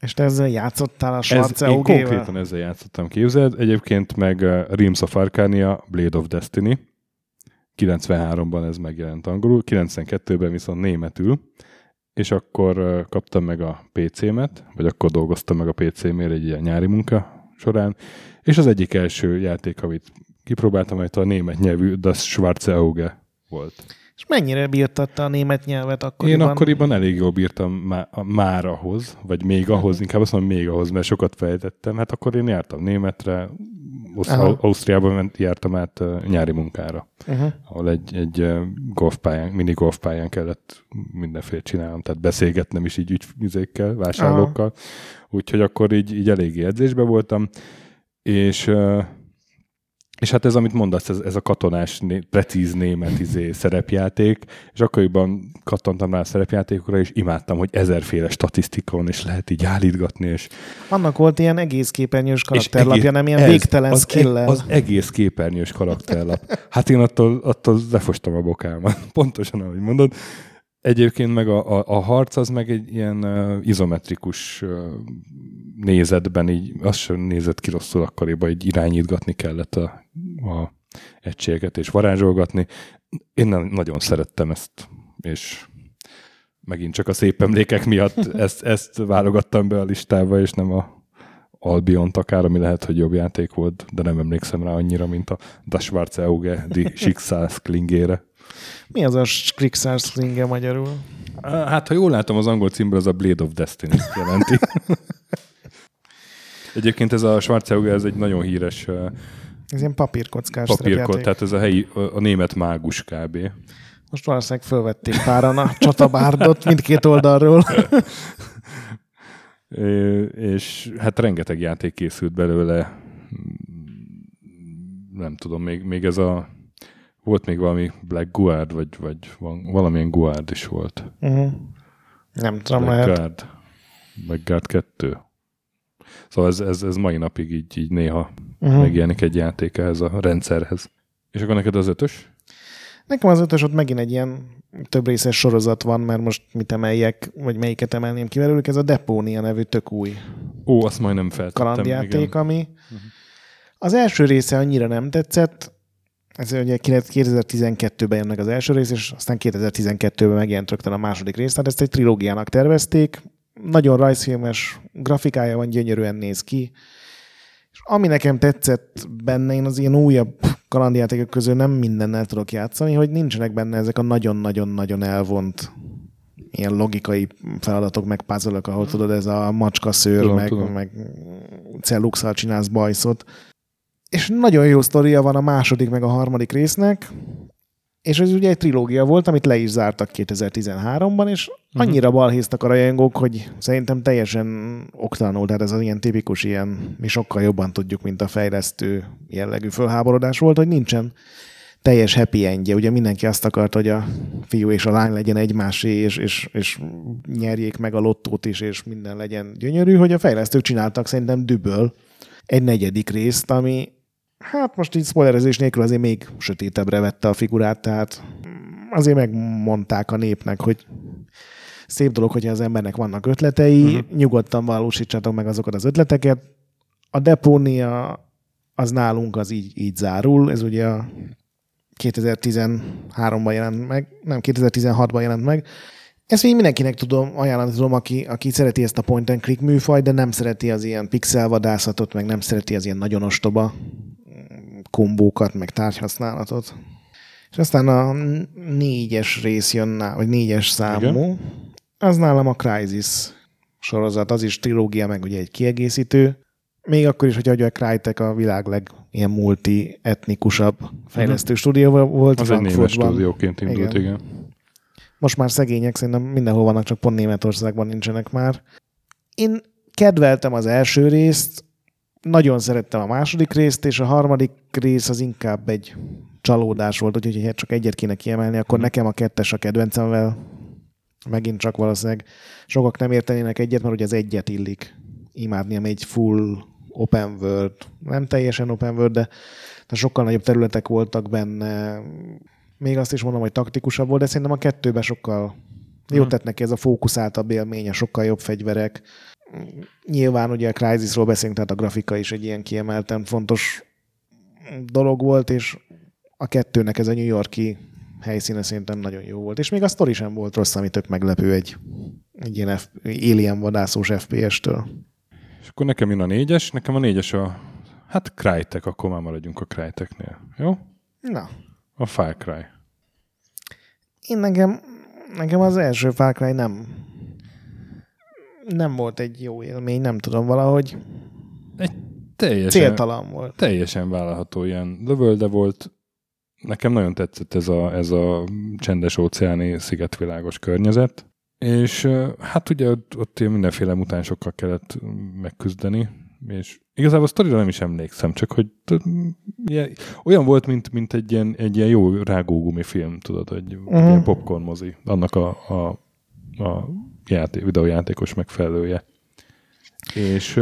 És te ezzel játszottál a Schwarze Ez, Én konkrétan ezzel játszottam, képzeld. Egyébként meg uh, Realms of Arcania, Blade of Destiny. 93-ban ez megjelent angolul, 92-ben viszont németül, és akkor kaptam meg a PC-met, vagy akkor dolgoztam meg a PC-mért egy ilyen nyári munka során, és az egyik első játék, amit kipróbáltam, hogy a német nyelvű Das Schwarze Auge volt. És mennyire bírtatta a német nyelvet akkoriban? Én akkoriban elég jól bírtam má, már ahhoz, vagy még ahhoz, inkább azt mondom még ahhoz, mert sokat fejtettem. Hát akkor én jártam németre, Aha. Ausztriában ment, jártam át uh, nyári munkára, uh-huh. ahol egy, egy uh, golfpályán, mini golfpályán kellett mindenféle csinálnom, tehát beszélgetnem is így ügyfizékkel, vásárlókkal, úgyhogy akkor így, így eléggé edzésbe voltam, és uh, és hát ez, amit mondasz, ez, ez a katonás, né, precíz német izé, szerepjáték, és akkoriban kattantam rá a szerepjátékokra, és imádtam, hogy ezerféle statisztika van, és lehet így állítgatni. És... Annak volt ilyen egész képernyős karakterlapja, nem ilyen ez, végtelen az, skill e, az egész képernyős karakterlap. Hát én attól, attól lefostam a bokámat. Pontosan, ahogy mondod. Egyébként meg a, a, a harc az meg egy ilyen uh, izometrikus uh, nézetben így, az sem nézett ki rosszul akkoriban, így irányítgatni kellett a, a egységeket és varázsolgatni. Én nem, nagyon szerettem ezt, és megint csak a szép emlékek miatt ezt, ezt válogattam be a listába, és nem a Albion akár, ami lehet, hogy jobb játék volt, de nem emlékszem rá annyira, mint a Das Schwarze Auge, Die Schicksalsklingére. Mi az a Schicksalsklinge magyarul? Hát, ha jól látom, az angol címből az a Blade of Destiny jelenti. Egyébként ez a Schwarzauge, ez egy nagyon híres ez ilyen papírkockás Papírkod, tehát ez a helyi, a német mágus kb. Most valószínűleg fölvették páran a csatabárdot mindkét oldalról. és hát rengeteg játék készült belőle. Nem tudom, még, még ez a volt még valami Black Guard, vagy, vagy valamilyen Guard is volt. Uh-huh. Nem tudom, Black lehet. Guard. Black Guard 2. Szóval ez, ez, ez mai napig így, így néha uh-huh. megjelenik egy játék ehhez a rendszerhez. És akkor neked az ötös? Nekem az ötös ott megint egy ilyen több részes sorozat van, mert most mit emeljek, vagy melyiket emelném ki belőlük, ez a Depónia nevű tök új. Ó, azt majdnem feltettem. Kalandjáték, igen. ami uh-huh. az első része annyira nem tetszett, ez ugye 2012-ben jönnek az első rész, és aztán 2012-ben megjelent rögtön a második rész, tehát ezt egy trilógiának tervezték, nagyon rajzfilmes grafikája van, gyönyörűen néz ki. És ami nekem tetszett benne, én az ilyen újabb kalandjátékok közül nem mindennel tudok játszani, hogy nincsenek benne ezek a nagyon-nagyon-nagyon elvont ilyen logikai feladatok, meg puzzle ahol tudod, ez a macska szőr, Tudom, meg, tudom. meg celluxal csinálsz bajszot. És nagyon jó sztoria van a második, meg a harmadik résznek, és ez ugye egy trilógia volt, amit le is zártak 2013-ban, és annyira balhéztak a rajongók, hogy szerintem teljesen oktalanul, tehát ez az ilyen tipikus ilyen, mi sokkal jobban tudjuk, mint a fejlesztő jellegű fölháborodás volt, hogy nincsen teljes happy endje. Ugye mindenki azt akarta, hogy a fiú és a lány legyen egymásé, és, és, és nyerjék meg a lottót is, és minden legyen gyönyörű, hogy a fejlesztők csináltak szerintem düböl egy negyedik részt, ami hát most így spoilerezés nélkül azért még sötétebbre vette a figurát, tehát azért megmondták a népnek, hogy szép dolog, hogyha az embernek vannak ötletei, uh-huh. nyugodtan valósítsatok meg azokat az ötleteket. A depónia az nálunk az így, így zárul, ez ugye a 2013-ban jelent meg, nem, 2016-ban jelent meg. Ezt még mindenkinek tudom, ajánlani tudom, aki, aki szereti ezt a point and click műfaj, de nem szereti az ilyen pixelvadászatot, meg nem szereti az ilyen nagyon ostoba kombókat, meg tárgyhasználatot. És aztán a négyes rész jön, ná- vagy négyes számú, Igen. az nálam a Crysis sorozat, az is trilógia, meg ugye egy kiegészítő. Még akkor is, hogy a Crytek a világ leg ilyen multi-etnikusabb fejlesztő stúdió volt. Az egy Frankfurtban. stúdióként indult, igen. Most már szegények, szerintem mindenhol vannak, csak pont Németországban nincsenek már. Én kedveltem az első részt, nagyon szerettem a második részt, és a harmadik rész az inkább egy csalódás volt, úgyhogy ha csak egyet kéne kiemelni, akkor Mhm. nekem a kettes a kedvencemvel megint csak valószínűleg sokak nem értenének egyet, mert ugye az egyet illik imádni, ami egy full open world, nem teljesen open world, de, de sokkal nagyobb területek voltak benne. Még azt is mondom, hogy taktikusabb volt, de szerintem a kettőben sokkal jót Mhm. tett neki ez a fókuszáltabb élmény, a sokkal jobb fegyverek. Nyilván ugye a Crysisról beszélünk, tehát a grafika is egy ilyen kiemelten fontos dolog volt, és a kettőnek ez a New Yorki helyszíne szerintem nagyon jó volt. És még a sztori sem volt rossz, ami tök meglepő egy, egy ilyen F- alien vadászós FPS-től. És akkor nekem jön a négyes, nekem a négyes a, hát Crytek, akkor már maradjunk a Cryteknél. Jó? Na, A Far Cry. én nekem, nekem az első Far Cry nem nem volt egy jó élmény, nem tudom, valahogy Teljesen, céltalan volt. teljesen vállalható ilyen lövölde volt. Nekem nagyon tetszett ez a, ez a csendes óceáni szigetvilágos környezet. És hát ugye ott, ott ilyen mindenféle mutánsokkal kellett megküzdeni, és igazából a sztorira nem is emlékszem, csak hogy ilyen, olyan volt, mint, mint egy, ilyen, egy ilyen jó rágógumi film, tudod, hogy uh-huh. ilyen popcorn mozi, annak a, a, a játék, videójátékos megfelelője. És,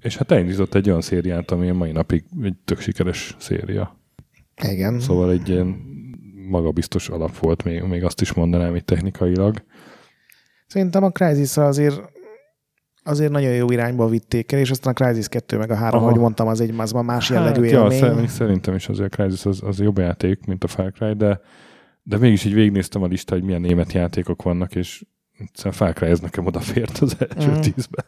és hát elindított egy olyan szériát, ami a mai napig egy tök sikeres széria. Igen. Szóval egy ilyen magabiztos alap volt, még, még azt is mondanám itt technikailag. Szerintem a Crysis azért azért nagyon jó irányba vitték el, és aztán a Crysis 2 meg a 3, Aha. ahogy mondtam, az egy az már más jellegű Hát, ja, élmény. szer- szerintem is azért a Crysis az, az jobb játék, mint a Far Cry, de, de mégis így végignéztem a listát, hogy milyen német játékok vannak, és egyszerűen Far Cry ez nekem odafért az első mm. tízbe.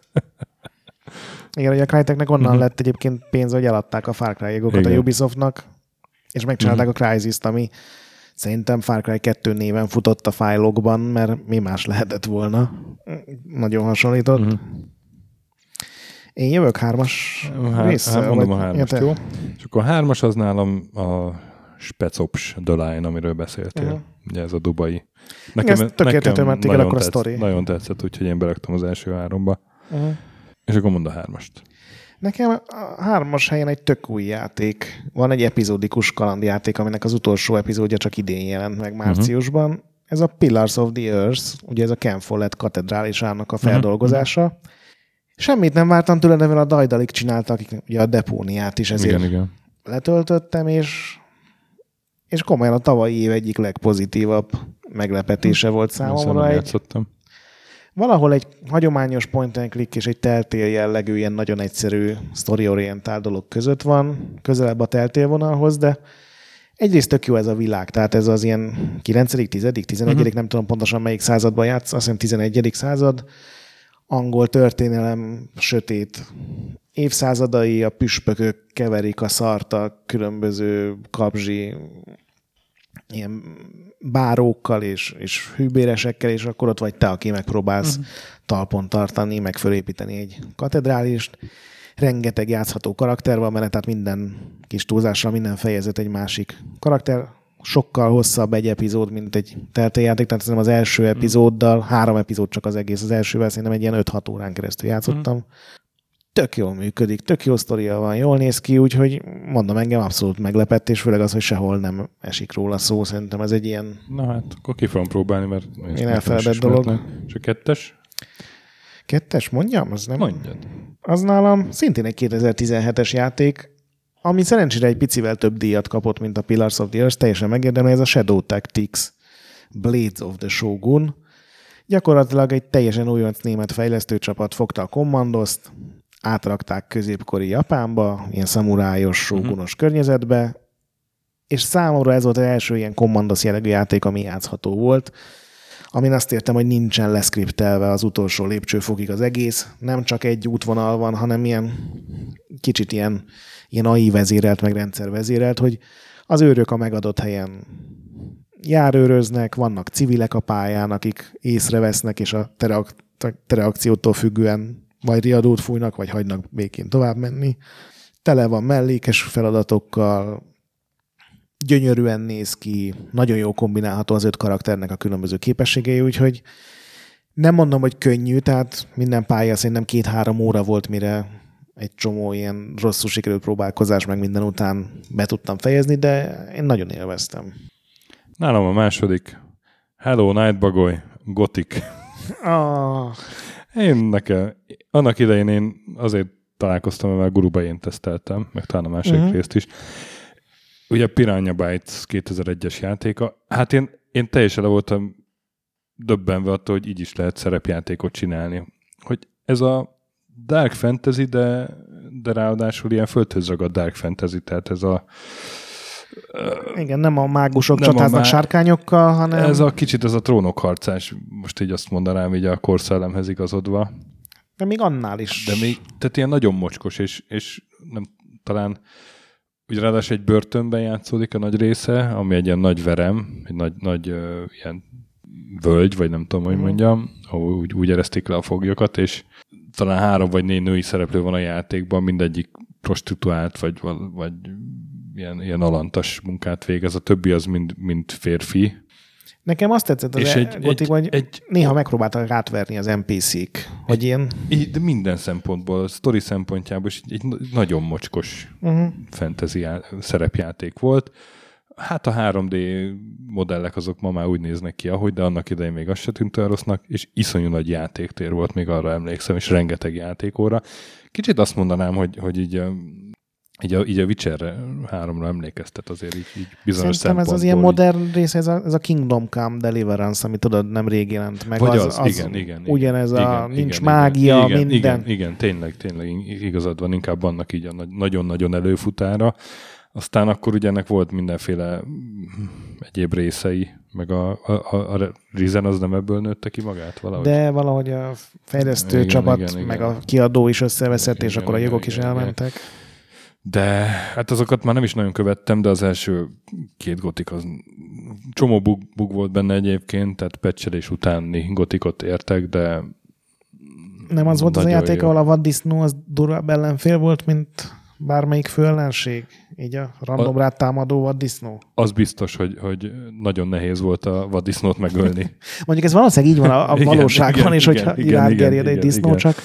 Igen, hogy a Cryteknek onnan Mhm. lett egyébként pénz, hogy eladták a Far Cry jogokat a. Ubisoftnak, és megcsinálták Mhm. a Crysis-t, ami szerintem Far Cry 2 néven futott a fájlokban, mert mi más lehetett volna. Nagyon hasonlított. Mhm. Én jövök hármas Hát, résszel, hát mondom vagy- a hármast, jó? És akkor a hármas az nálam a Specops The Line, amiről beszéltél. Mhm. Ugye ez a dubai. Ez tök érthető, mert igen, nagyon akkor a tetsz- sztori. Nagyon tetszett, úgyhogy én beraktam az első háromba. Uh-huh. És akkor mond a hármast. Nekem a hármas helyen egy tök új játék. Van egy epizódikus kalandjáték, aminek az utolsó epizódja csak idén jelent meg márciusban. Uh-huh. Ez a Pillars of the Earth, ugye ez a Ken Follett katedrálisának a feldolgozása. Uh-huh. Semmit nem vártam tőle, de mivel a Dajdalik csinálta, akik ugye a depóniát is ezért Igen, igen. letöltöttem, és, és komolyan a tavalyi év egyik legpozitívabb meglepetése volt számomra. Egy, valahol egy hagyományos point and click és egy teltél jellegű, ilyen nagyon egyszerű story-orientált dolog között van, közelebb a teltélvonalhoz, de egyrészt tök jó ez a világ, tehát ez az ilyen 9., 10., 11., uh-huh. nem tudom pontosan melyik században játsz, azt hiszem 11. század, angol történelem, sötét évszázadai, a püspökök keverik a szart a különböző kapzsi ilyen bárókkal és, és hűbéresekkel, és akkor ott vagy te, aki megpróbálsz uh-huh. talpon tartani, meg fölépíteni egy katedrálist. Rengeteg játszható karakter van benne, tehát minden kis túlzásra, minden fejezet egy másik karakter. Sokkal hosszabb egy epizód, mint egy teltejáték, tehát szerintem az első mhm. epizóddal, három epizód csak az egész, az elsővel szerintem egy ilyen 5-6 órán keresztül játszottam. Uh-huh tök jól működik, tök jó sztoria van, jól néz ki, úgyhogy mondom, engem abszolút meglepett, és főleg az, hogy sehol nem esik róla szó, szerintem ez egy ilyen... Na hát, akkor ki fogom próbálni, mert én elfeledett dolog. És a kettes? Kettes, mondjam? Az nem... Mondjad. Az nálam szintén egy 2017-es játék, ami szerencsére egy picivel több díjat kapott, mint a Pillars of the Earth, teljesen megérdemel, ez a Shadow Tactics Blades of the Shogun. Gyakorlatilag egy teljesen újonc német fejlesztőcsapat fogta a kommandoszt, átrakták középkori Japánba, ilyen szamurájos, sógunos uh-huh. környezetbe, és számomra ez volt az első ilyen kommandos jellegű játék, ami játszható volt, amin azt értem, hogy nincsen leszkriptelve az utolsó lépcsőfokig az egész, nem csak egy útvonal van, hanem ilyen kicsit ilyen, ilyen AI vezérelt, meg rendszer vezérelt, hogy az őrök a megadott helyen járőröznek, vannak civilek a pályán, akik észrevesznek, és a tereakciótól függően vagy riadót fújnak, vagy hagynak békén tovább menni. Tele van mellékes feladatokkal, gyönyörűen néz ki, nagyon jó kombinálható az öt karakternek a különböző képességei, úgyhogy nem mondom, hogy könnyű, tehát minden pálya szerintem két-három óra volt, mire egy csomó ilyen rosszul sikerült próbálkozás meg minden után be tudtam fejezni, de én nagyon élveztem. Nálam a második Hello Nightbagoy, Gothic. Ah. Én nekem, annak idején én azért találkoztam, mert guruba én teszteltem, meg talán a második uh-huh. részt is. Ugye Piranha Bytes 2001-es játéka. Hát én, én teljesen le voltam döbbenve attól, hogy így is lehet szerepjátékot csinálni. Hogy ez a Dark Fantasy, de, de ráadásul ilyen földhöz ragadt Dark Fantasy, tehát ez a igen, nem a mágusok nem csatáznak má... sárkányokkal, hanem... Ez a kicsit ez a trónok harcás, most így azt mondanám így a korszellemhez igazodva. De még annál is. De még, tehát ilyen nagyon mocskos, és, és nem, talán úgy ráadásul egy börtönben játszódik a nagy része, ami egy ilyen nagy verem, egy nagy, nagy uh, ilyen völgy, vagy nem tudom, hogy mhm. mondjam, ahol úgy, úgy ereszték le a foglyokat, és talán három vagy négy női szereplő van a játékban, mindegyik prostituált, vagy, vagy ilyen, ilyen alantas munkát végez, a többi az mind, mind férfi. Nekem azt tetszett az és e- egy, gotik, egy, hogy egy, néha megpróbáltak rátverni az NPC-k, hogy ilyen... De minden szempontból, a sztori szempontjából is egy nagyon mocskos uh-huh. fantasy szerepjáték volt. Hát a 3D modellek azok ma már úgy néznek ki, ahogy, de annak idején még az se tűnt olyan rossznak, és iszonyú nagy játéktér volt, még arra emlékszem, és rengeteg játékóra. Kicsit azt mondanám, hogy, hogy így így a, így a Witcher 3-ra emlékeztet azért így, így bizonyos Szerintem ez az ilyen modern rész, ez a, ez a Kingdom Come Deliverance, ami tudod, nem rég jelent meg. Vagy az, az, az igen, igen. Ugyanez igen, a, nincs igen, mágia, igen, minden. Igen, igen, tényleg, tényleg igazad van, inkább annak így a nagyon-nagyon előfutára. Aztán akkor ugye ennek volt mindenféle egyéb részei, meg a, a, a, a Rizen az nem ebből nőtte ki magát valahogy? De valahogy a fejlesztő igen, csapat, igen, igen, meg igen. a kiadó is összeveszett, igen, és akkor a jogok igen, is elmentek. Igen. De hát azokat már nem is nagyon követtem, de az első két gotik az csomó bug, bug volt benne egyébként, tehát pecselés utáni gotikot értek, de nem az volt az a játék, jó. ahol a vaddisznó az durvább ellenfél volt, mint bármelyik főellenség? Így a random a, támadó vaddisznó? Az biztos, hogy, hogy nagyon nehéz volt a vaddisznót megölni. Mondjuk ez valószínűleg így van a, a valóságban, igen, és igen, hogyha iránygerjed egy disznó, igen. csak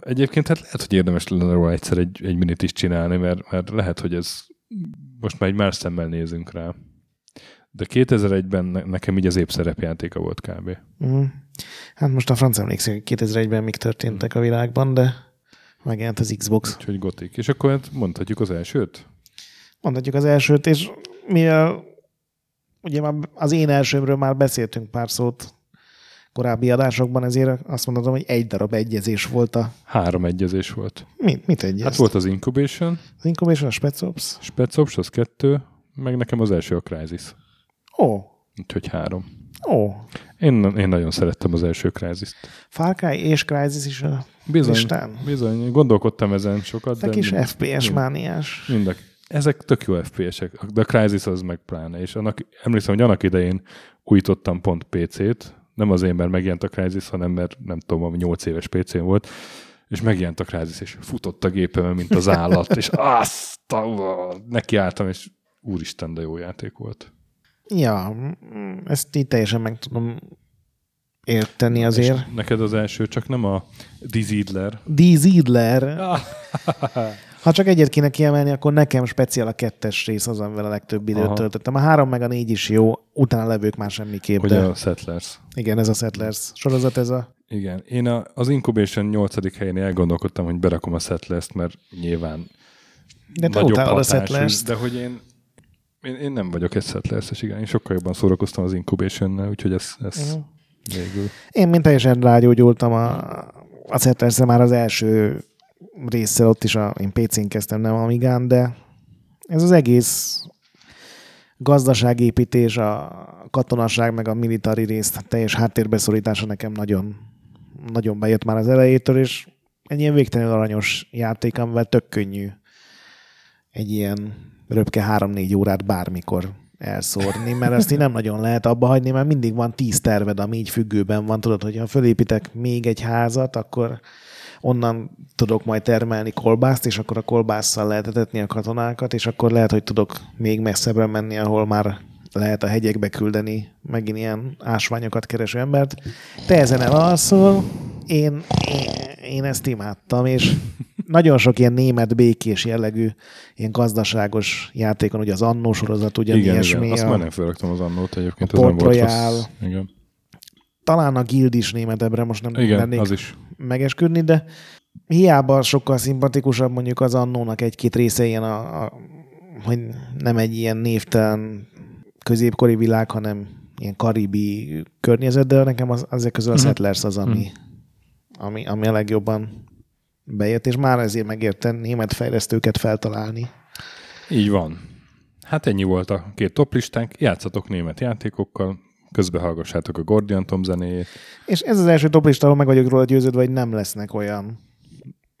Egyébként hát lehet, hogy érdemes lenne róla egyszer egy, egy minit is csinálni, mert, mert lehet, hogy ez most már egy más szemmel nézünk rá. De 2001-ben nekem így az épp szerepjátéka volt kb. Mm. Hát most a franc emlékszik, hogy 2001-ben még történtek a világban, de megjelent az Xbox. Úgyhogy gotik. És akkor hát mondhatjuk az elsőt? Mondhatjuk az elsőt, és mivel ugye már az én elsőmről már beszéltünk pár szót korábbi adásokban, ezért azt mondhatom, hogy egy darab egyezés volt a... Három egyezés volt. Mit, mit egyezt? Hát volt az Incubation. Az Incubation, a Spetsops. Spetsops, az kettő, meg nekem az első a Crysis. Ó. Úgyhogy három. Ó. Én, én nagyon szerettem az első Crysis-t. Far Cry és Crysis is a bizony, listán. Bizony, gondolkodtam ezen sokat. Te kis FPS mániás. Mind ezek tök jó FPS-ek, de a Crysis az meg pláne, és annak, emlékszem, hogy annak idején újítottam pont PC-t, nem azért, mert megjelent a Crysis, hanem mert nem tudom, ami 8 éves PC-n volt, és megjelent a Crysis, és futott a gépemen, mint az állat, és azt, neki álltam, és úristen, de jó játék volt. Ja, ezt így teljesen meg tudom érteni azért. És neked az első csak nem a Dizidler. Dizidler. Ha csak egyet kéne kiemelni, akkor nekem speciál a kettes rész az, amivel a legtöbb időt Aha. töltöttem. A három meg a négy is jó, utána levők már semmiképp. Ugye de... a Settlers. Igen, ez a Settlers sorozat, ez a... Igen. Én a, az Incubation 8. helyén elgondolkodtam, hogy berakom a Settlers-t, mert nyilván de nagyobb hatású, a Settlers de hogy én, én, én nem vagyok egy Settlers-es, igen. Én sokkal jobban szórakoztam az Incubation-nel, úgyhogy ez, ez uh-huh. végül. Én mint teljesen rágyógyultam a, a settlers már az első része ott is a, én PC-n kezdtem, nem Amigán, de ez az egész gazdaságépítés, a katonaság, meg a militári rész teljes háttérbeszorítása nekem nagyon, nagyon bejött már az elejétől, és egy ilyen végtelenül aranyos játék, amivel tök könnyű egy ilyen röpke 3-4 órát bármikor elszórni, mert ezt így nem nagyon lehet abba hagyni, mert mindig van tíz terved, ami így függőben van. Tudod, hogy ha fölépítek még egy házat, akkor onnan tudok majd termelni kolbászt, és akkor a kolbásszal lehet etetni a katonákat, és akkor lehet, hogy tudok még messzebbre menni, ahol már lehet a hegyekbe küldeni megint ilyen ásványokat kereső embert. Te ezen elalszol, én, én, ezt imádtam, és nagyon sok ilyen német békés jellegű, ilyen gazdaságos játékon, ugye az Annó sorozat, ugye igen, ilyesmi. Igen, azt a, már nem felraktam az Annót egyébként. A Port Royal. Igen talán a Guild is németebbre, most nem Igen, lennék az is. megesküdni, de hiába sokkal szimpatikusabb mondjuk az annónak egy-két része ilyen, a, a, hogy nem egy ilyen névtelen középkori világ, hanem ilyen karibi környezet, de nekem az, ezek közül a mm. Settlers az, ami, mm. ami, ami a legjobban bejött, és már ezért megérte német fejlesztőket feltalálni. Így van. Hát ennyi volt a két toplistánk. Játszatok német játékokkal, közben hallgassátok a Gordian Tom zenéjét. És ez az első toplista, ahol meg vagyok róla győződve, hogy nem lesznek olyan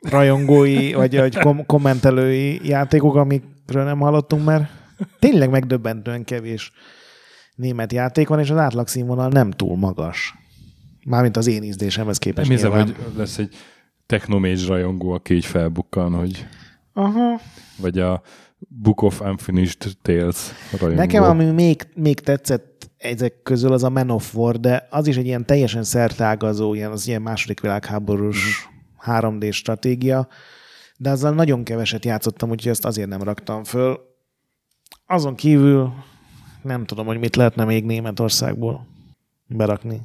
rajongói, vagy, vagy kom- kommentelői játékok, amikről nem hallottunk, mert tényleg megdöbbentően kevés német játék van, és az átlagszínvonal nem túl magas. Mármint az én ízdésemhez képest. Nem hiszem, hogy lesz egy Technomage rajongó, aki így felbukkan, hogy Aha. vagy a Book of Unfinished Tales rajongó. Nekem, ami még, még tetszett ezek közül, az a Man of War, de az is egy ilyen teljesen szertágazó, ilyen, az ilyen második világháborús 3D mhm. stratégia, de azzal nagyon keveset játszottam, úgyhogy ezt azért nem raktam föl. Azon kívül nem tudom, hogy mit lehetne még Németországból berakni.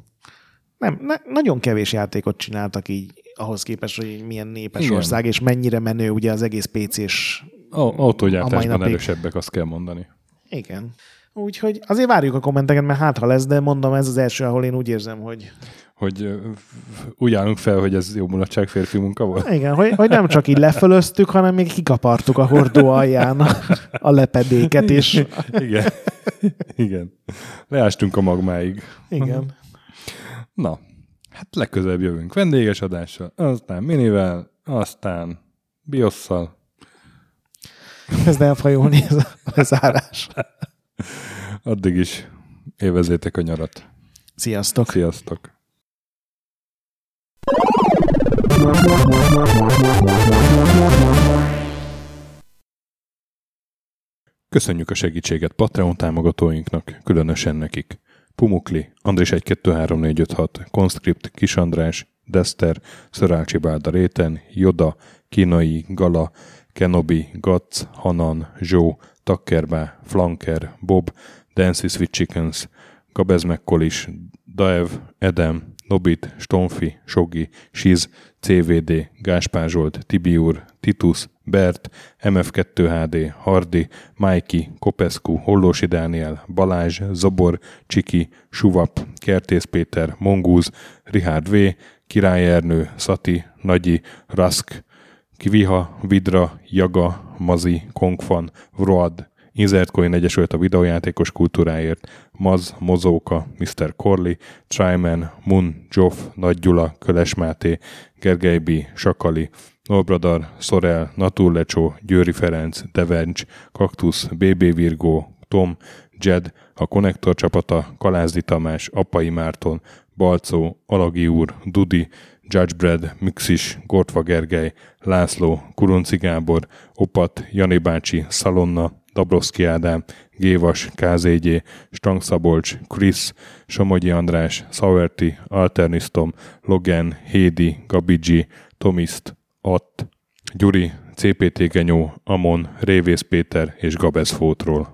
Nem, ne, nagyon kevés játékot csináltak így ahhoz képest, hogy milyen népes Igen. ország, és mennyire menő ugye az egész PC-s Autógyártásban erősebbek, azt kell mondani. Igen. Úgyhogy azért várjuk a kommenteket, mert hát ha lesz, de mondom, ez az első, ahol én úgy érzem, hogy... Hogy úgy állunk fel, hogy ez jó mulatság férfi munka volt? Igen, hogy, hogy nem csak így lefölöztük, hanem még kikapartuk a hordó alján a, a lepedéket is. Igen. Igen. Leástunk a magmáig. Igen. Na, hát legközelebb jövünk vendéges adással, aztán minivel, aztán biosszal, Kezd elfajulni ez a lezárás. Addig is élvezétek a nyarat. Sziasztok! Sziasztok! Köszönjük a segítséget Patreon támogatóinknak, különösen nekik. Pumukli, Andris 1 2 3 4 5 6, Conscript, Kis András, Dester, Szörácsi Bálda Réten, Joda, Kínai, Gala, Kenobi, Gatz, Hanan, Zsó, Takkerbá, Flanker, Bob, Dancy Sweet Chickens, Gabez McCollis, Daev, Edem, Nobit, Stonfi, Sogi, Siz, CVD, Gáspár Tibiur, Titus, Bert, MF2HD, Hardi, Mikey, Kopescu, Hollósi Dániel, Balázs, Zobor, Csiki, Suvap, Kertész Péter, Mongúz, Richard V, Király Ernő, Szati, Nagyi, Rask, Kviha, Vidra, Jaga, Mazi, Kongfan, Vroad, Insert Coin Egyesület a videójátékos kultúráért, Maz, Mozóka, Mr. Corley, Tryman, Mun, Joff, Nagy Gyula, Köles Máté, Gergely B., Sakali, Nolbradar, Szorel, Naturlecsó, Győri Ferenc, Devencs, Kaktusz, BB Virgó, Tom, Jed, a Konnektor csapata, Kalázdi Tamás, Apai Márton, Balcó, Alagi úr, Dudi, Judgebred, Mixis, Gortva Gergely, László, Kurunci Gábor, Opat, Jani bácsi, Szalonna, Dabrowski Ádám, Gévas, KZG, Stang Szabolcs, Krisz, Somogyi András, Sauerti, Alternisztom, Logan, Hédi, Gabigi, Tomiszt, Att, Gyuri, CPT Genyó, Amon, Révész Péter és Gabez Fótról.